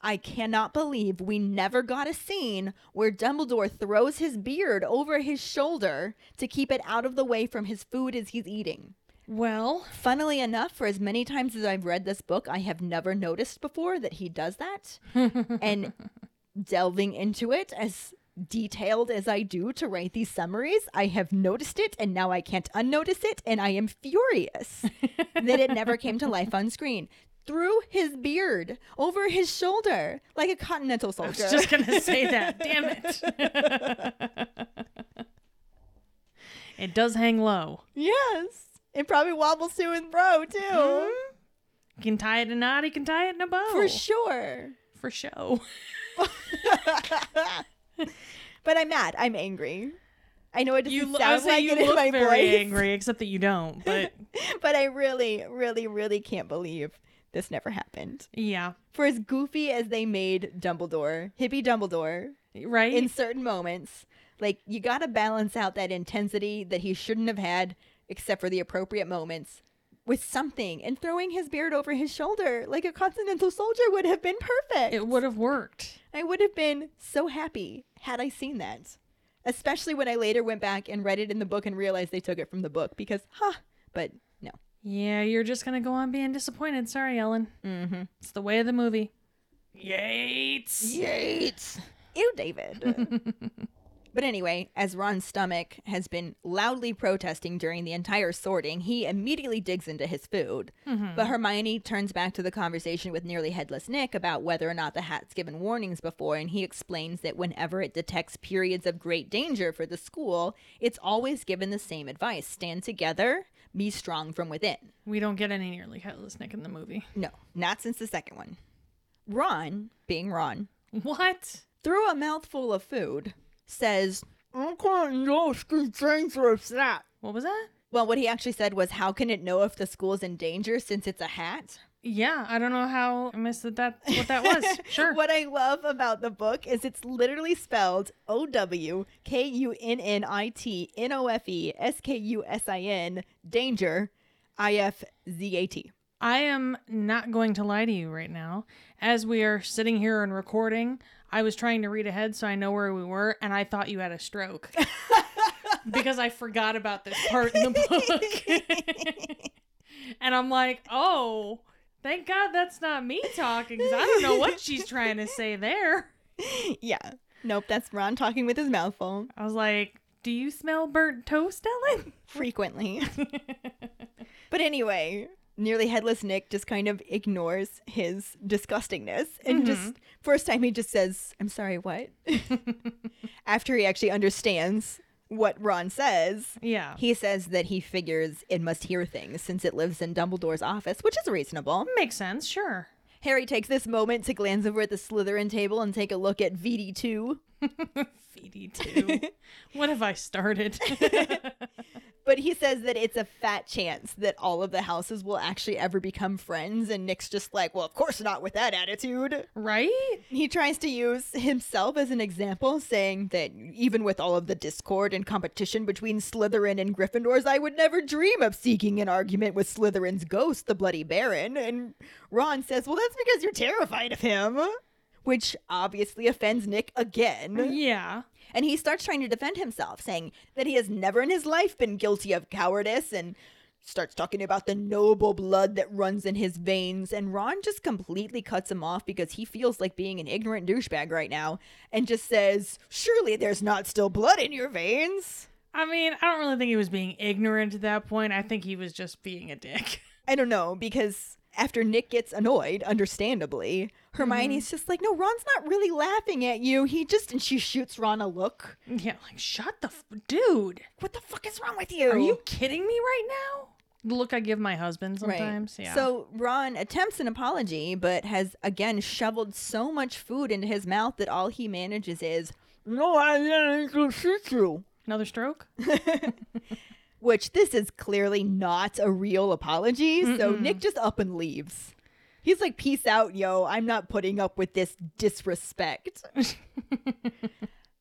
I cannot believe we never got a scene where Dumbledore throws his beard over his shoulder to keep it out of the way from his food as he's eating. Well, Funnily enough, for as many times as I've read this book, I have never noticed before that he does that. (laughs) and delving into it as detailed as I do to write these summaries, I have noticed it and now I can't unnotice it. And I am furious (laughs) that it never came to life on screen. Through his beard, over his shoulder, like a continental I soldier. was just gonna say that. (laughs) Damn it. (laughs) it does hang low. yes. It probably wobbles to and fro, too. You can tie it in a knot. You can tie it in a bow. For sure. For show. (laughs) But I'm mad. I'm angry. I know it doesn't You, I sound say like you it in look my very voice, angry, except that you don't. (laughs) But but I really, really, really can't believe this never happened. yeah, For as goofy as they made Dumbledore, hippie Dumbledore, right. in certain moments, like you got to balance out that intensity that he shouldn't have had, except for the appropriate moments, with something. And throwing his beard over his shoulder like a continental soldier would have been perfect. it would have worked. I would have been so happy had I seen that. Especially when I later went back and read it in the book and realized they took it from the book because, huh, but no. Yeah, you're just gonna go on being disappointed. Sorry, Ellen. Mm-hmm. It's the way of the movie. Yates. Yates. Ew, David. (laughs) but anyway, as Ron's stomach has been loudly protesting during the entire sorting, he immediately digs into his food. Mm-hmm. But Hermione turns back to the conversation with nearly headless Nick about whether or not the hat's given warnings before, and he explains that whenever it detects periods of great danger for the school, it's always given the same advice stand together, be strong from within. We don't get any nearly headless Nick in the movie. No, not since the second one. Ron, being Ron, What? through a mouthful of food, says, I can't know if it's dangerous that. What was that? Well, what he actually said was, How can it know if the school's in danger since it's a hat? Yeah, I don't know how I missed that. That's what that was. (laughs) Sure. What I love about the book is it's literally spelled O W K U N N I T N O F E S K U S I N, danger, I F Z A T. I am not going to lie to you right now. As we are sitting here and recording, I was trying to read ahead so I know where we were, and I thought you had a stroke. (laughs) because I forgot about this part in the book. (laughs) and I'm like, oh, thank God that's not me talking, because I don't know what she's trying to say there. Yeah. Nope, that's Ron talking with his mouth full I was like, do you smell burnt toast, Ellen? frequently. (laughs) but anyway, nearly headless Nick just kind of ignores his disgustingness and mm-hmm. just first time he just says, "I'm sorry, what?" (laughs) After he actually understands what Ron says, Yeah. he says that he figures it must hear things since it lives in Dumbledore's office, which is reasonable. Makes sense, sure. Harry takes this moment to glance over at the Slytherin table and take a look at VD2. (laughs) VD2. (laughs) what have I started? But he says that it's a fat chance that all of the houses will actually ever become friends. And Nick's just like, well, of course not with that attitude. right? He tries to use himself as an example, saying that even with all of the discord and competition between Slytherin and Gryffindors, I would never dream of seeking an argument with Slytherin's ghost, the Bloody Baron. And Ron says, well, that's because you're terrified of him. Which obviously offends Nick again. Yeah. And he starts trying to defend himself, saying that he has never in his life been guilty of cowardice and starts talking about the noble blood that runs in his veins. And Ron just completely cuts him off because he feels like being an ignorant douchebag right now and just says, Surely there's not still blood in your veins. I mean, I don't really think he was being ignorant at that point. I think he was just being a dick. I don't know, because after Nick gets annoyed, understandably, Hermione's mm-hmm. just like, No, Ron's not really laughing at you. He just, and she shoots Ron a look. Yeah, like, shut the f- dude. What the fuck is wrong with you? Are you kidding me right now? The look I give my husband sometimes. Yeah. So Ron attempts an apology, but has again shoveled so much food into his mouth that all he manages is, "No, I didn't shoot you." another stroke. (laughs) (laughs) Which this is clearly not a real apology. So Nick just up and leaves. He's like, "Peace out, yo. I'm not putting up with this disrespect." (laughs)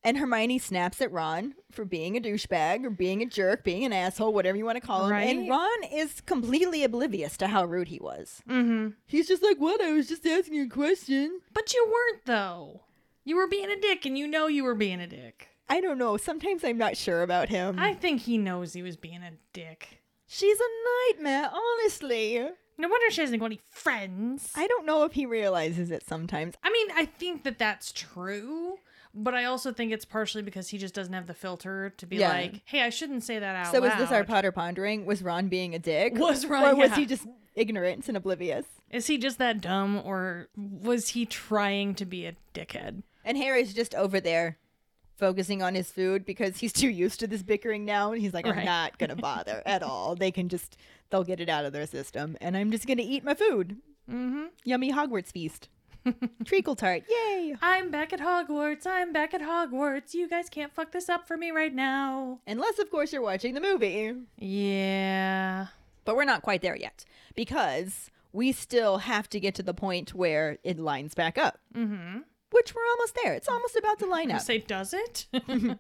And Hermione snaps at Ron for being a douchebag or being a jerk, being an asshole, whatever you want to call him. And Ron is completely oblivious to how rude he was. Mm-hmm. He's just like, What? I was just asking a question. But you weren't though. You were being a dick, and you know you were being a dick. I don't know. Sometimes I'm not sure about him. I think he knows he was being a dick. She's a nightmare, honestly. No wonder she hasn't got any friends. I don't know if he realizes it sometimes. I mean, I think that that's true, but I also think it's partially because he just doesn't have the filter to be Yeah. like, "Hey, I shouldn't say that out So loud." is this our Potter pondering? Was Ron being a dick? Was Ron- Or was yeah. he just ignorant and oblivious? Is he just that dumb, or was he trying to be a dickhead? And Harry's just over there focusing on his food because he's (laughs) too used to this bickering now. And he's like, I'm Right. not going (laughs) to bother at all. They can just, they'll get it out of their system. And I'm just going to eat my food. Mm-hmm. Yummy Hogwarts feast. (laughs) Treacle tart. Yay. I'm back at Hogwarts. I'm back at Hogwarts. You guys can't fuck this up for me right now. Unless, of course, you're watching the movie. Yeah. But we're not quite there yet because we still have to get to the point where it lines back up, Mm-hmm. Which we're almost there. It's almost about to line up. Say, does it? (laughs)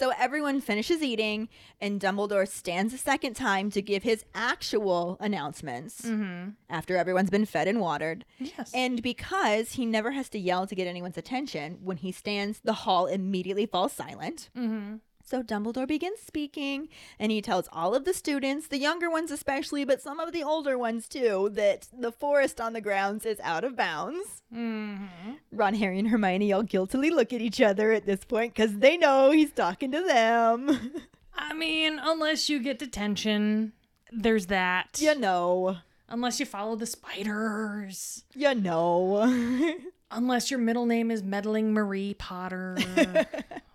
So everyone finishes eating, and Dumbledore stands a second time to give his actual announcements mm-hmm. after everyone's been fed and watered. Yes. And because he never has to yell to get anyone's attention, when he stands, the hall immediately falls silent. mm-hmm. So Dumbledore begins speaking, and he tells all of the students, the younger ones especially, but some of the older ones too, that the forest on the grounds is out of bounds. Mm-hmm. Ron, Harry, and Hermione all guiltily look at each other at this point because they know he's talking to them. (laughs) I mean, unless you get detention, there's that. you know. Unless you follow the spiders. You know. (laughs) Unless your middle name is Meddling Marie Potter. (laughs)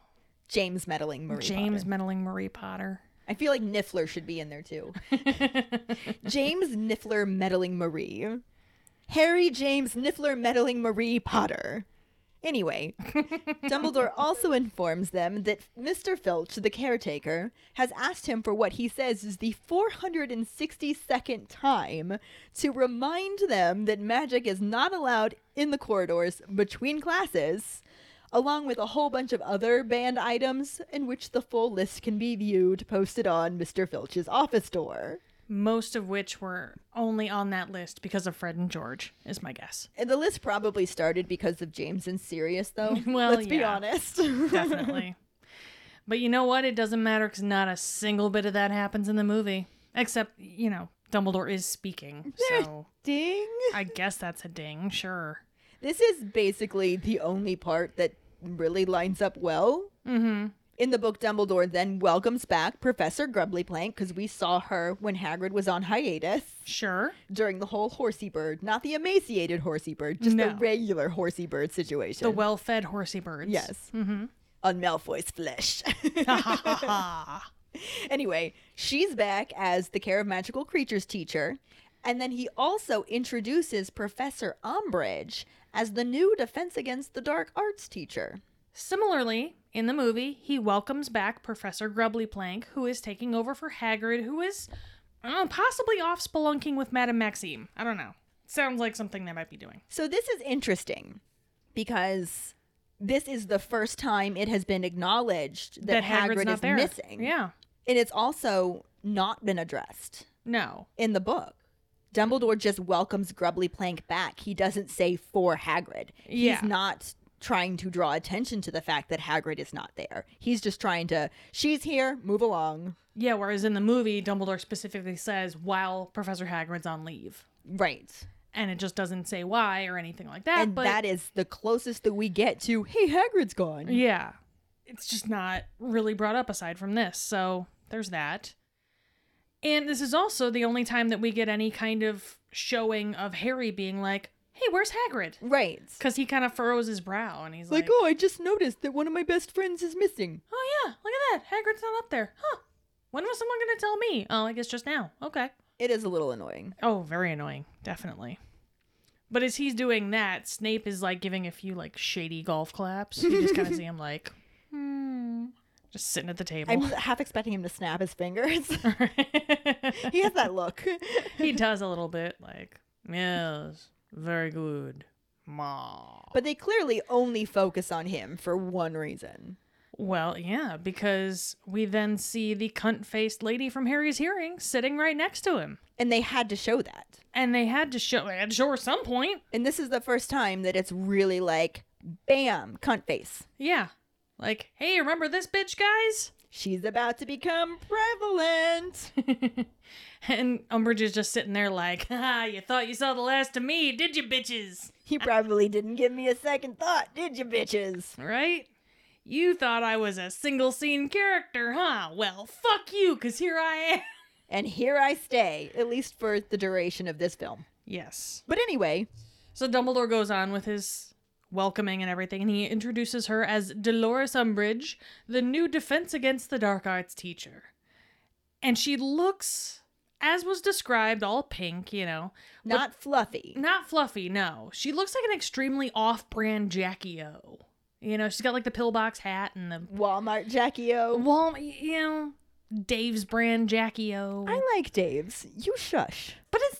James meddling Marie. James Potter. Meddling Marie Potter. I feel like Niffler should be in there too. (laughs) James Niffler meddling Marie. Harry James Niffler meddling Marie Potter. Anyway, (laughs) Dumbledore also informs them that Mr. Filch, the caretaker, has asked him for what he says is the 462nd time to remind them that magic is not allowed in the corridors between classes, along with a whole bunch of other banned items in which the full list can be viewed posted on Mr. Filch's office door. Most of which were only on that list because of Fred and George, is my guess. And the list probably started because of James and Sirius, though. (laughs) Well, let's be honest. (laughs) Definitely. but you know what? It doesn't matter because not a single bit of that happens in the movie. Except, you know, Dumbledore is speaking. (laughs) So Ding. I guess that's a ding, sure. This is basically the only part that really lines up well. Mm-hmm. In the book, Dumbledore then welcomes back Professor Grubbly Plank because we saw her when Hagrid was on hiatus Sure. during the whole horsey bird, not the emaciated horsey bird, just No. the regular horsey bird situation. The well fed horsey birds. Yes. Mm-hmm. on Malfoy's flesh. (laughs) (laughs) anyway, she's back as the Care of Magical Creatures teacher. And then he also introduces Professor Umbridge as the new Defense Against the Dark Arts teacher. Similarly, in the movie, he welcomes back Professor Grubbly Plank, who is taking over for Hagrid, who is possibly off spelunking with Madame Maxime. I don't know. Sounds like something they might be doing. So this is interesting because this is the first time it has been acknowledged that, Hagrid's Hagrid is there. missing. Yeah. And it's also not been addressed No. in the book. Dumbledore just welcomes Grubbly Plank back. He doesn't say for Hagrid. Yeah. He's not trying to draw attention to the fact that Hagrid is not there. He's just trying to, she's here, move along. Yeah, whereas in the movie, Dumbledore specifically says while Professor Hagrid's on leave. Right. And it just doesn't say why or anything like that. and but that is the closest that we get to, hey, Hagrid's gone. Yeah. It's just not really brought up aside from this. So there's that. And this is also the only time that we get any kind of showing of Harry being like, hey, where's Hagrid? Right. Because he kind of furrows his brow and he's like, Like, oh, I just noticed that one of my best friends is missing. oh, yeah, look at that. Hagrid's not up there. Huh. When was someone going to tell me? Oh, I guess just now. Okay. It is a little annoying. Oh, very annoying. Definitely. But as he's doing that, Snape is like giving a few like shady golf claps. You just kind of see (laughs) him like, hmm, just sitting at the table. I'm half expecting him to snap his fingers. (laughs) he has that look. (laughs) he does a little bit like, yes, very good. Ma. But they clearly only focus on him for one reason. Well, yeah, because we then see the cunt faced lady from Harry's hearing sitting right next to him. And they had to show that. And they had to show they had to show her some point. And this is the first time that it's really like, bam, cunt face. Yeah. Like, hey, remember this bitch, guys? She's about to become prevalent. (laughs) and Umbridge is just sitting there like, (laughs) ha, you thought you saw the last of me, did you, bitches? You probably didn't give me a second thought, did you, bitches? Right? You thought I was a single scene character, huh? Well, fuck you, because here I am. (laughs) And here I stay, at least for the duration of this film. Yes. But anyway, So Dumbledore goes on with his welcoming and everything, and he introduces her as Dolores Umbridge, the new Defense Against the Dark Arts teacher. And she looks, as was described, all pink, you know. not fluffy. Not fluffy, no. She looks like an extremely off brand Jackie O. You know, she's got like the pillbox hat and the Walmart Jackie O. Walmart, you know, Dave's brand Jackie O. I like Dave's. You shush.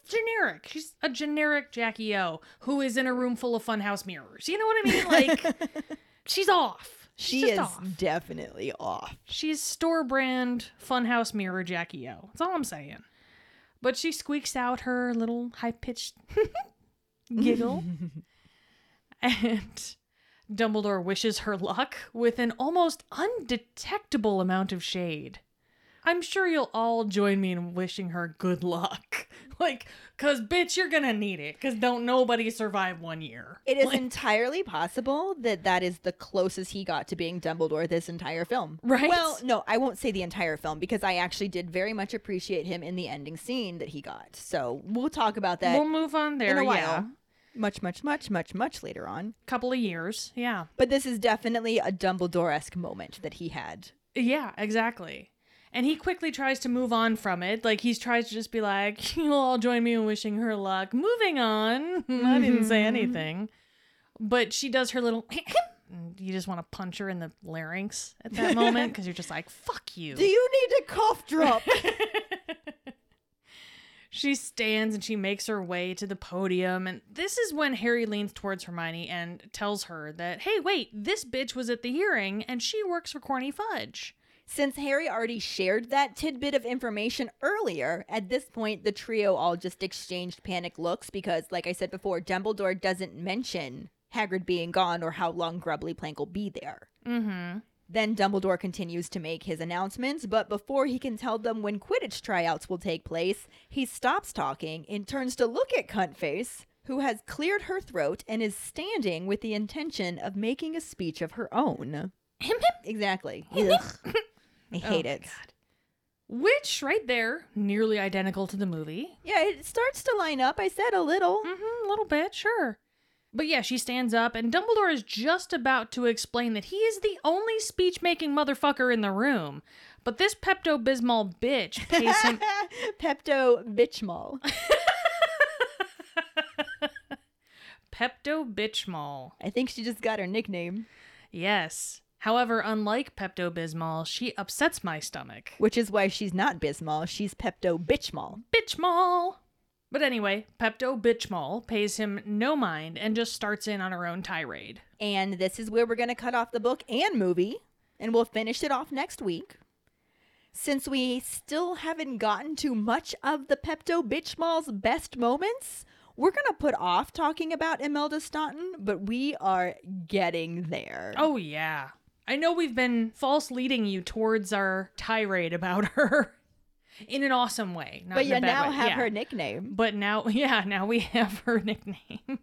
Generic. She's a generic Jackie O who is in a room full of funhouse mirrors. You know what I mean? Like, (laughs) she's off. She's She is off. definitely off. She's store brand funhouse mirror Jackie O. That's all I'm saying. But she squeaks out her little high pitched (laughs) giggle. (laughs) and Dumbledore wishes her luck with an almost undetectable amount of shade. I'm sure you'll all join me in wishing her good luck. (laughs) Like, cause bitch, you're gonna need it. Cause don't nobody survive one year. It is Like, entirely possible that that is the closest he got to being Dumbledore this entire film. Right? Well, no, I won't say the entire film because I actually did very much appreciate him in the ending scene that he got. So we'll talk about that we'll move on there. in a while. Yeah, Much, much, much, much, much later on. couple of years. Yeah. But this is definitely a Dumbledore esque moment that he had. Yeah, exactly. And he quickly tries to move on from it. Like, he tries to just be like, (laughs) you'll all join me in wishing her luck. Moving on. (laughs) I didn't say mm-hmm. anything. But she does her little. (clears throat) you just want to punch her in the larynx at that moment because you're just like, fuck you. Do you need a cough drop? (laughs) She stands and she makes her way to the podium. And this is when Harry leans towards Hermione and tells her that, hey, wait, this bitch was at the hearing and she works for Corny Fudge. Since Harry already shared that tidbit of information earlier, at this point the trio all just exchanged panic looks because, like I said before, Dumbledore doesn't mention Hagrid being gone or how long Grubbly Plank will be there. Mm-hmm. Then Dumbledore continues to make his announcements, but before he can tell them when Quidditch tryouts will take place, he stops talking and turns to look at Cuntface, who has cleared her throat and is standing with the intention of making a speech of her own. exactly. (laughs) I hate Oh, it. God. Which, right there, nearly identical to the movie. Yeah, it starts to line up. I said a little. Mm-hmm, a little bit, sure. But yeah, she stands up, and Dumbledore is just about to explain that he is the only speech making motherfucker in the room. But this Pepto Bismol bitch pays him. Pepto (laughs) Bitchmall. Pepto Bitchmol. (laughs) I think she just got her nickname, Yes. However, unlike Pepto Bismol, she upsets my stomach. which is why she's not Bismol. She's Pepto Bitchmall. Bitchmol! But anyway, Pepto Bitchmol pays him no mind and just starts in on her own tirade. And this is where we're going to cut off the book and movie, and we'll finish it off next week. Since we still haven't gotten to much of the Pepto Bitchmall's best moments, we're going to put off talking about Imelda Staunton, but we are getting there. Oh, yeah. I know we've been false leading you towards our tirade about (laughs) her in an awesome way. But you now way. have Yeah. her nickname. But now, (laughs) yeah, now we have her nickname. (laughs)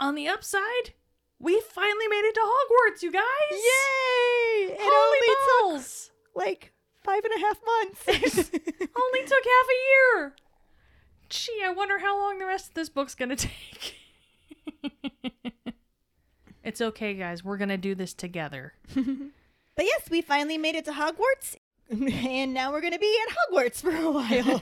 On the upside, we finally made it to Hogwarts, you guys! Yay! It Holy only balls! took like five and a half months. Only took half a year! Gee, I wonder how long the rest of this book's gonna take. It's okay, guys. We're gonna do this together. (laughs) But yes, we finally made it to Hogwarts. (laughs) And now we're going to be at Hogwarts for a while.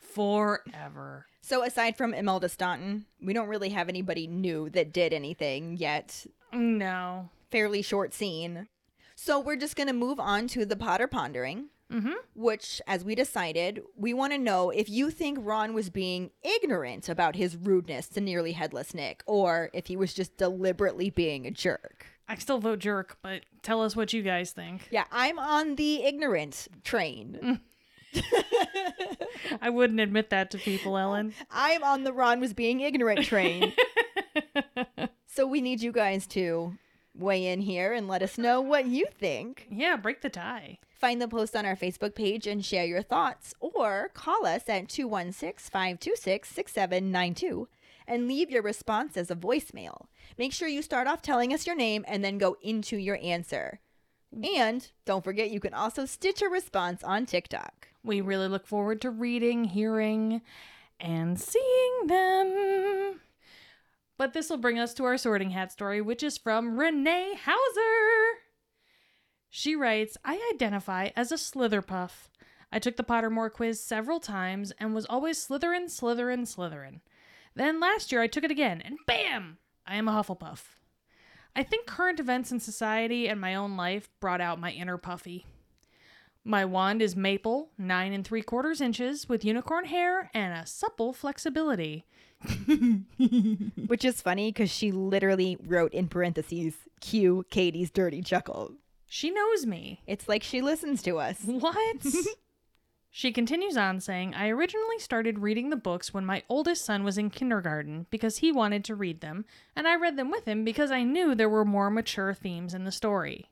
(laughs) Forever. so, aside from Imelda Staunton, we don't really have anybody new that did anything yet. No. Fairly short scene. So, we're just going to move on to the Potter Pondering, Mm-hmm. which, as we decided, we want to know if you think Ron was being ignorant about his rudeness to nearly headless Nick, or if he was just deliberately being a jerk. I still vote jerk, but tell us what you guys think. Yeah, I'm on the ignorant train. (laughs) I wouldn't admit that to people, Ellen. I'm on the Ron was being ignorant train. (laughs) so we need you guys to weigh in here and let us know what you think. Yeah, break the tie. Find the post on our Facebook page and share your thoughts, or call us at 216 526 6792 and leave your response as a voicemail. Make sure you start off telling us your name and then go into your answer. And don't forget, you can also stitch a response on TikTok. We really look forward to reading, hearing, and seeing them. But this will bring us to our sorting hat story, which is from Renee Hauser. She writes I identify as a Slytherpuff. I took the Pottermore quiz several times and was always Slytherin, Slytherin, Slytherin. Then last year I took it again, and bam! I am a Hufflepuff. I think current events in society and my own life brought out my inner Puffy. My wand is maple, nine and three quarters inches, with unicorn hair and a supple flexibility. Which is funny because she literally wrote in parentheses, cue Katie's dirty chuckle. She knows me. It's like she listens to us. (laughs) What? she continues on saying, I originally started reading the books when my oldest son was in kindergarten because he wanted to read them, and I read them with him because I knew there were more mature themes in the story.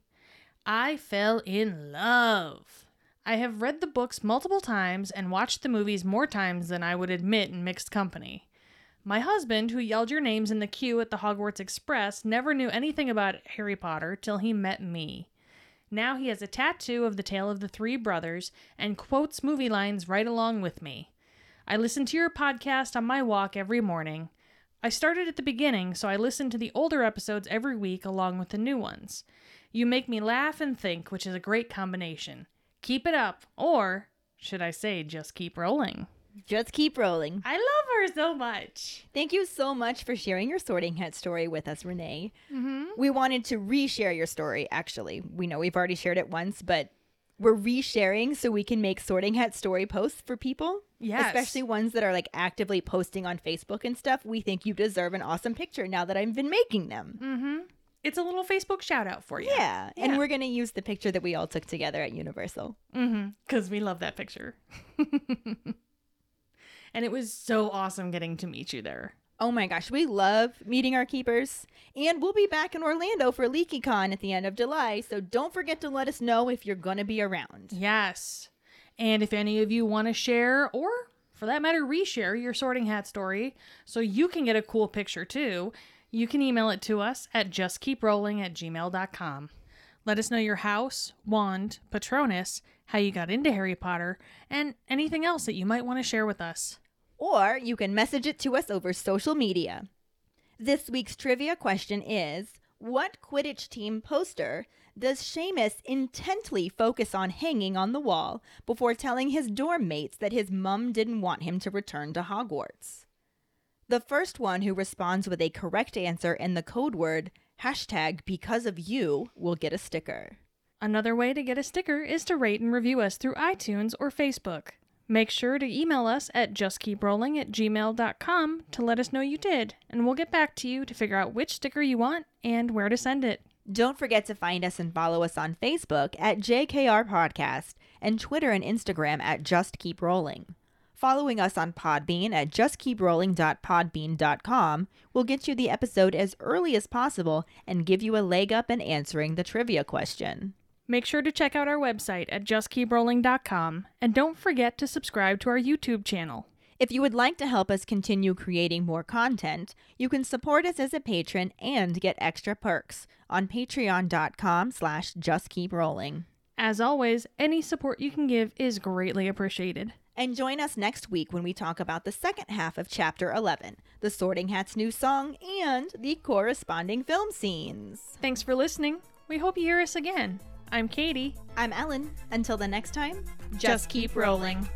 I fell in love. I have read the books multiple times and watched the movies more times than I would admit in mixed company. My husband, who yelled your names in the queue at the Hogwarts Express, never knew anything about Harry Potter till he met me. Now he has a tattoo of the tale of the three brothers and quotes movie lines right along with me. I listen to your podcast on my walk every morning. I started at the beginning, so I listen to the older episodes every week along with the new ones. You make me laugh and think, which is a great combination. Keep it up, or should I say, just keep rolling? Just keep rolling. I love her so much. Thank you so much for sharing your sorting hat story with us, Renee. Mm-hmm. We wanted to reshare your story, actually. We know we've already shared it once, but we're resharing so we can make sorting hat story posts for people. Yes. Especially ones that are like actively posting on Facebook and stuff. We think you deserve an awesome picture now that I've been making them. Mm-hmm. It's a little Facebook shout out for you. Yeah. And we're going to use the picture that we all took together at Universal. Mm-hmm. Because we love that picture. (laughs) and it was so awesome getting to meet you there. Oh my gosh, we love meeting our keepers. And we'll be back in Orlando for LeakyCon at the end of July, so don't forget to let us know if you're going to be around. Yes. And if any of you want to share, or for that matter, reshare your sorting hat story so you can get a cool picture too, you can email it to us at justkeeprolling at gmail.com. Let us know your house, wand, patronus, how you got into Harry Potter, and anything else that you might want to share with us. Or you can message it to us over social media. This week's trivia question is What Quidditch team poster does Seamus intently focus on hanging on the wall before telling his dorm mates that his mum didn't want him to return to Hogwarts? The first one who responds with a correct answer and the code word hashtag because of you will get a sticker. Another way to get a sticker is to rate and review us through iTunes or Facebook. Make sure to email us at justkeeprolling at gmail.com to let us know you did, and we'll get back to you to figure out which sticker you want and where to send it. Don't forget to find us and follow us on Facebook at JKR Podcast and Twitter and Instagram at Just Keep Rolling. Following us on Podbean at justkeeprolling.podbean.com will get you the episode as early as possible and give you a leg up in answering the trivia question. Make sure to check out our website at justkeeprolling.com and don't forget to subscribe to our YouTube channel. If you would like to help us continue creating more content, you can support us as a patron and get extra perks on patreon.com slash justkeeprolling. As always, any support you can give is greatly appreciated. And join us next week when we talk about the second half of Chapter 11, the Sorting Hat's new song, and the corresponding film scenes. Thanks for listening. We hope you hear us again. I'm Katie. I'm Ellen. Until the next time, Just keep rolling.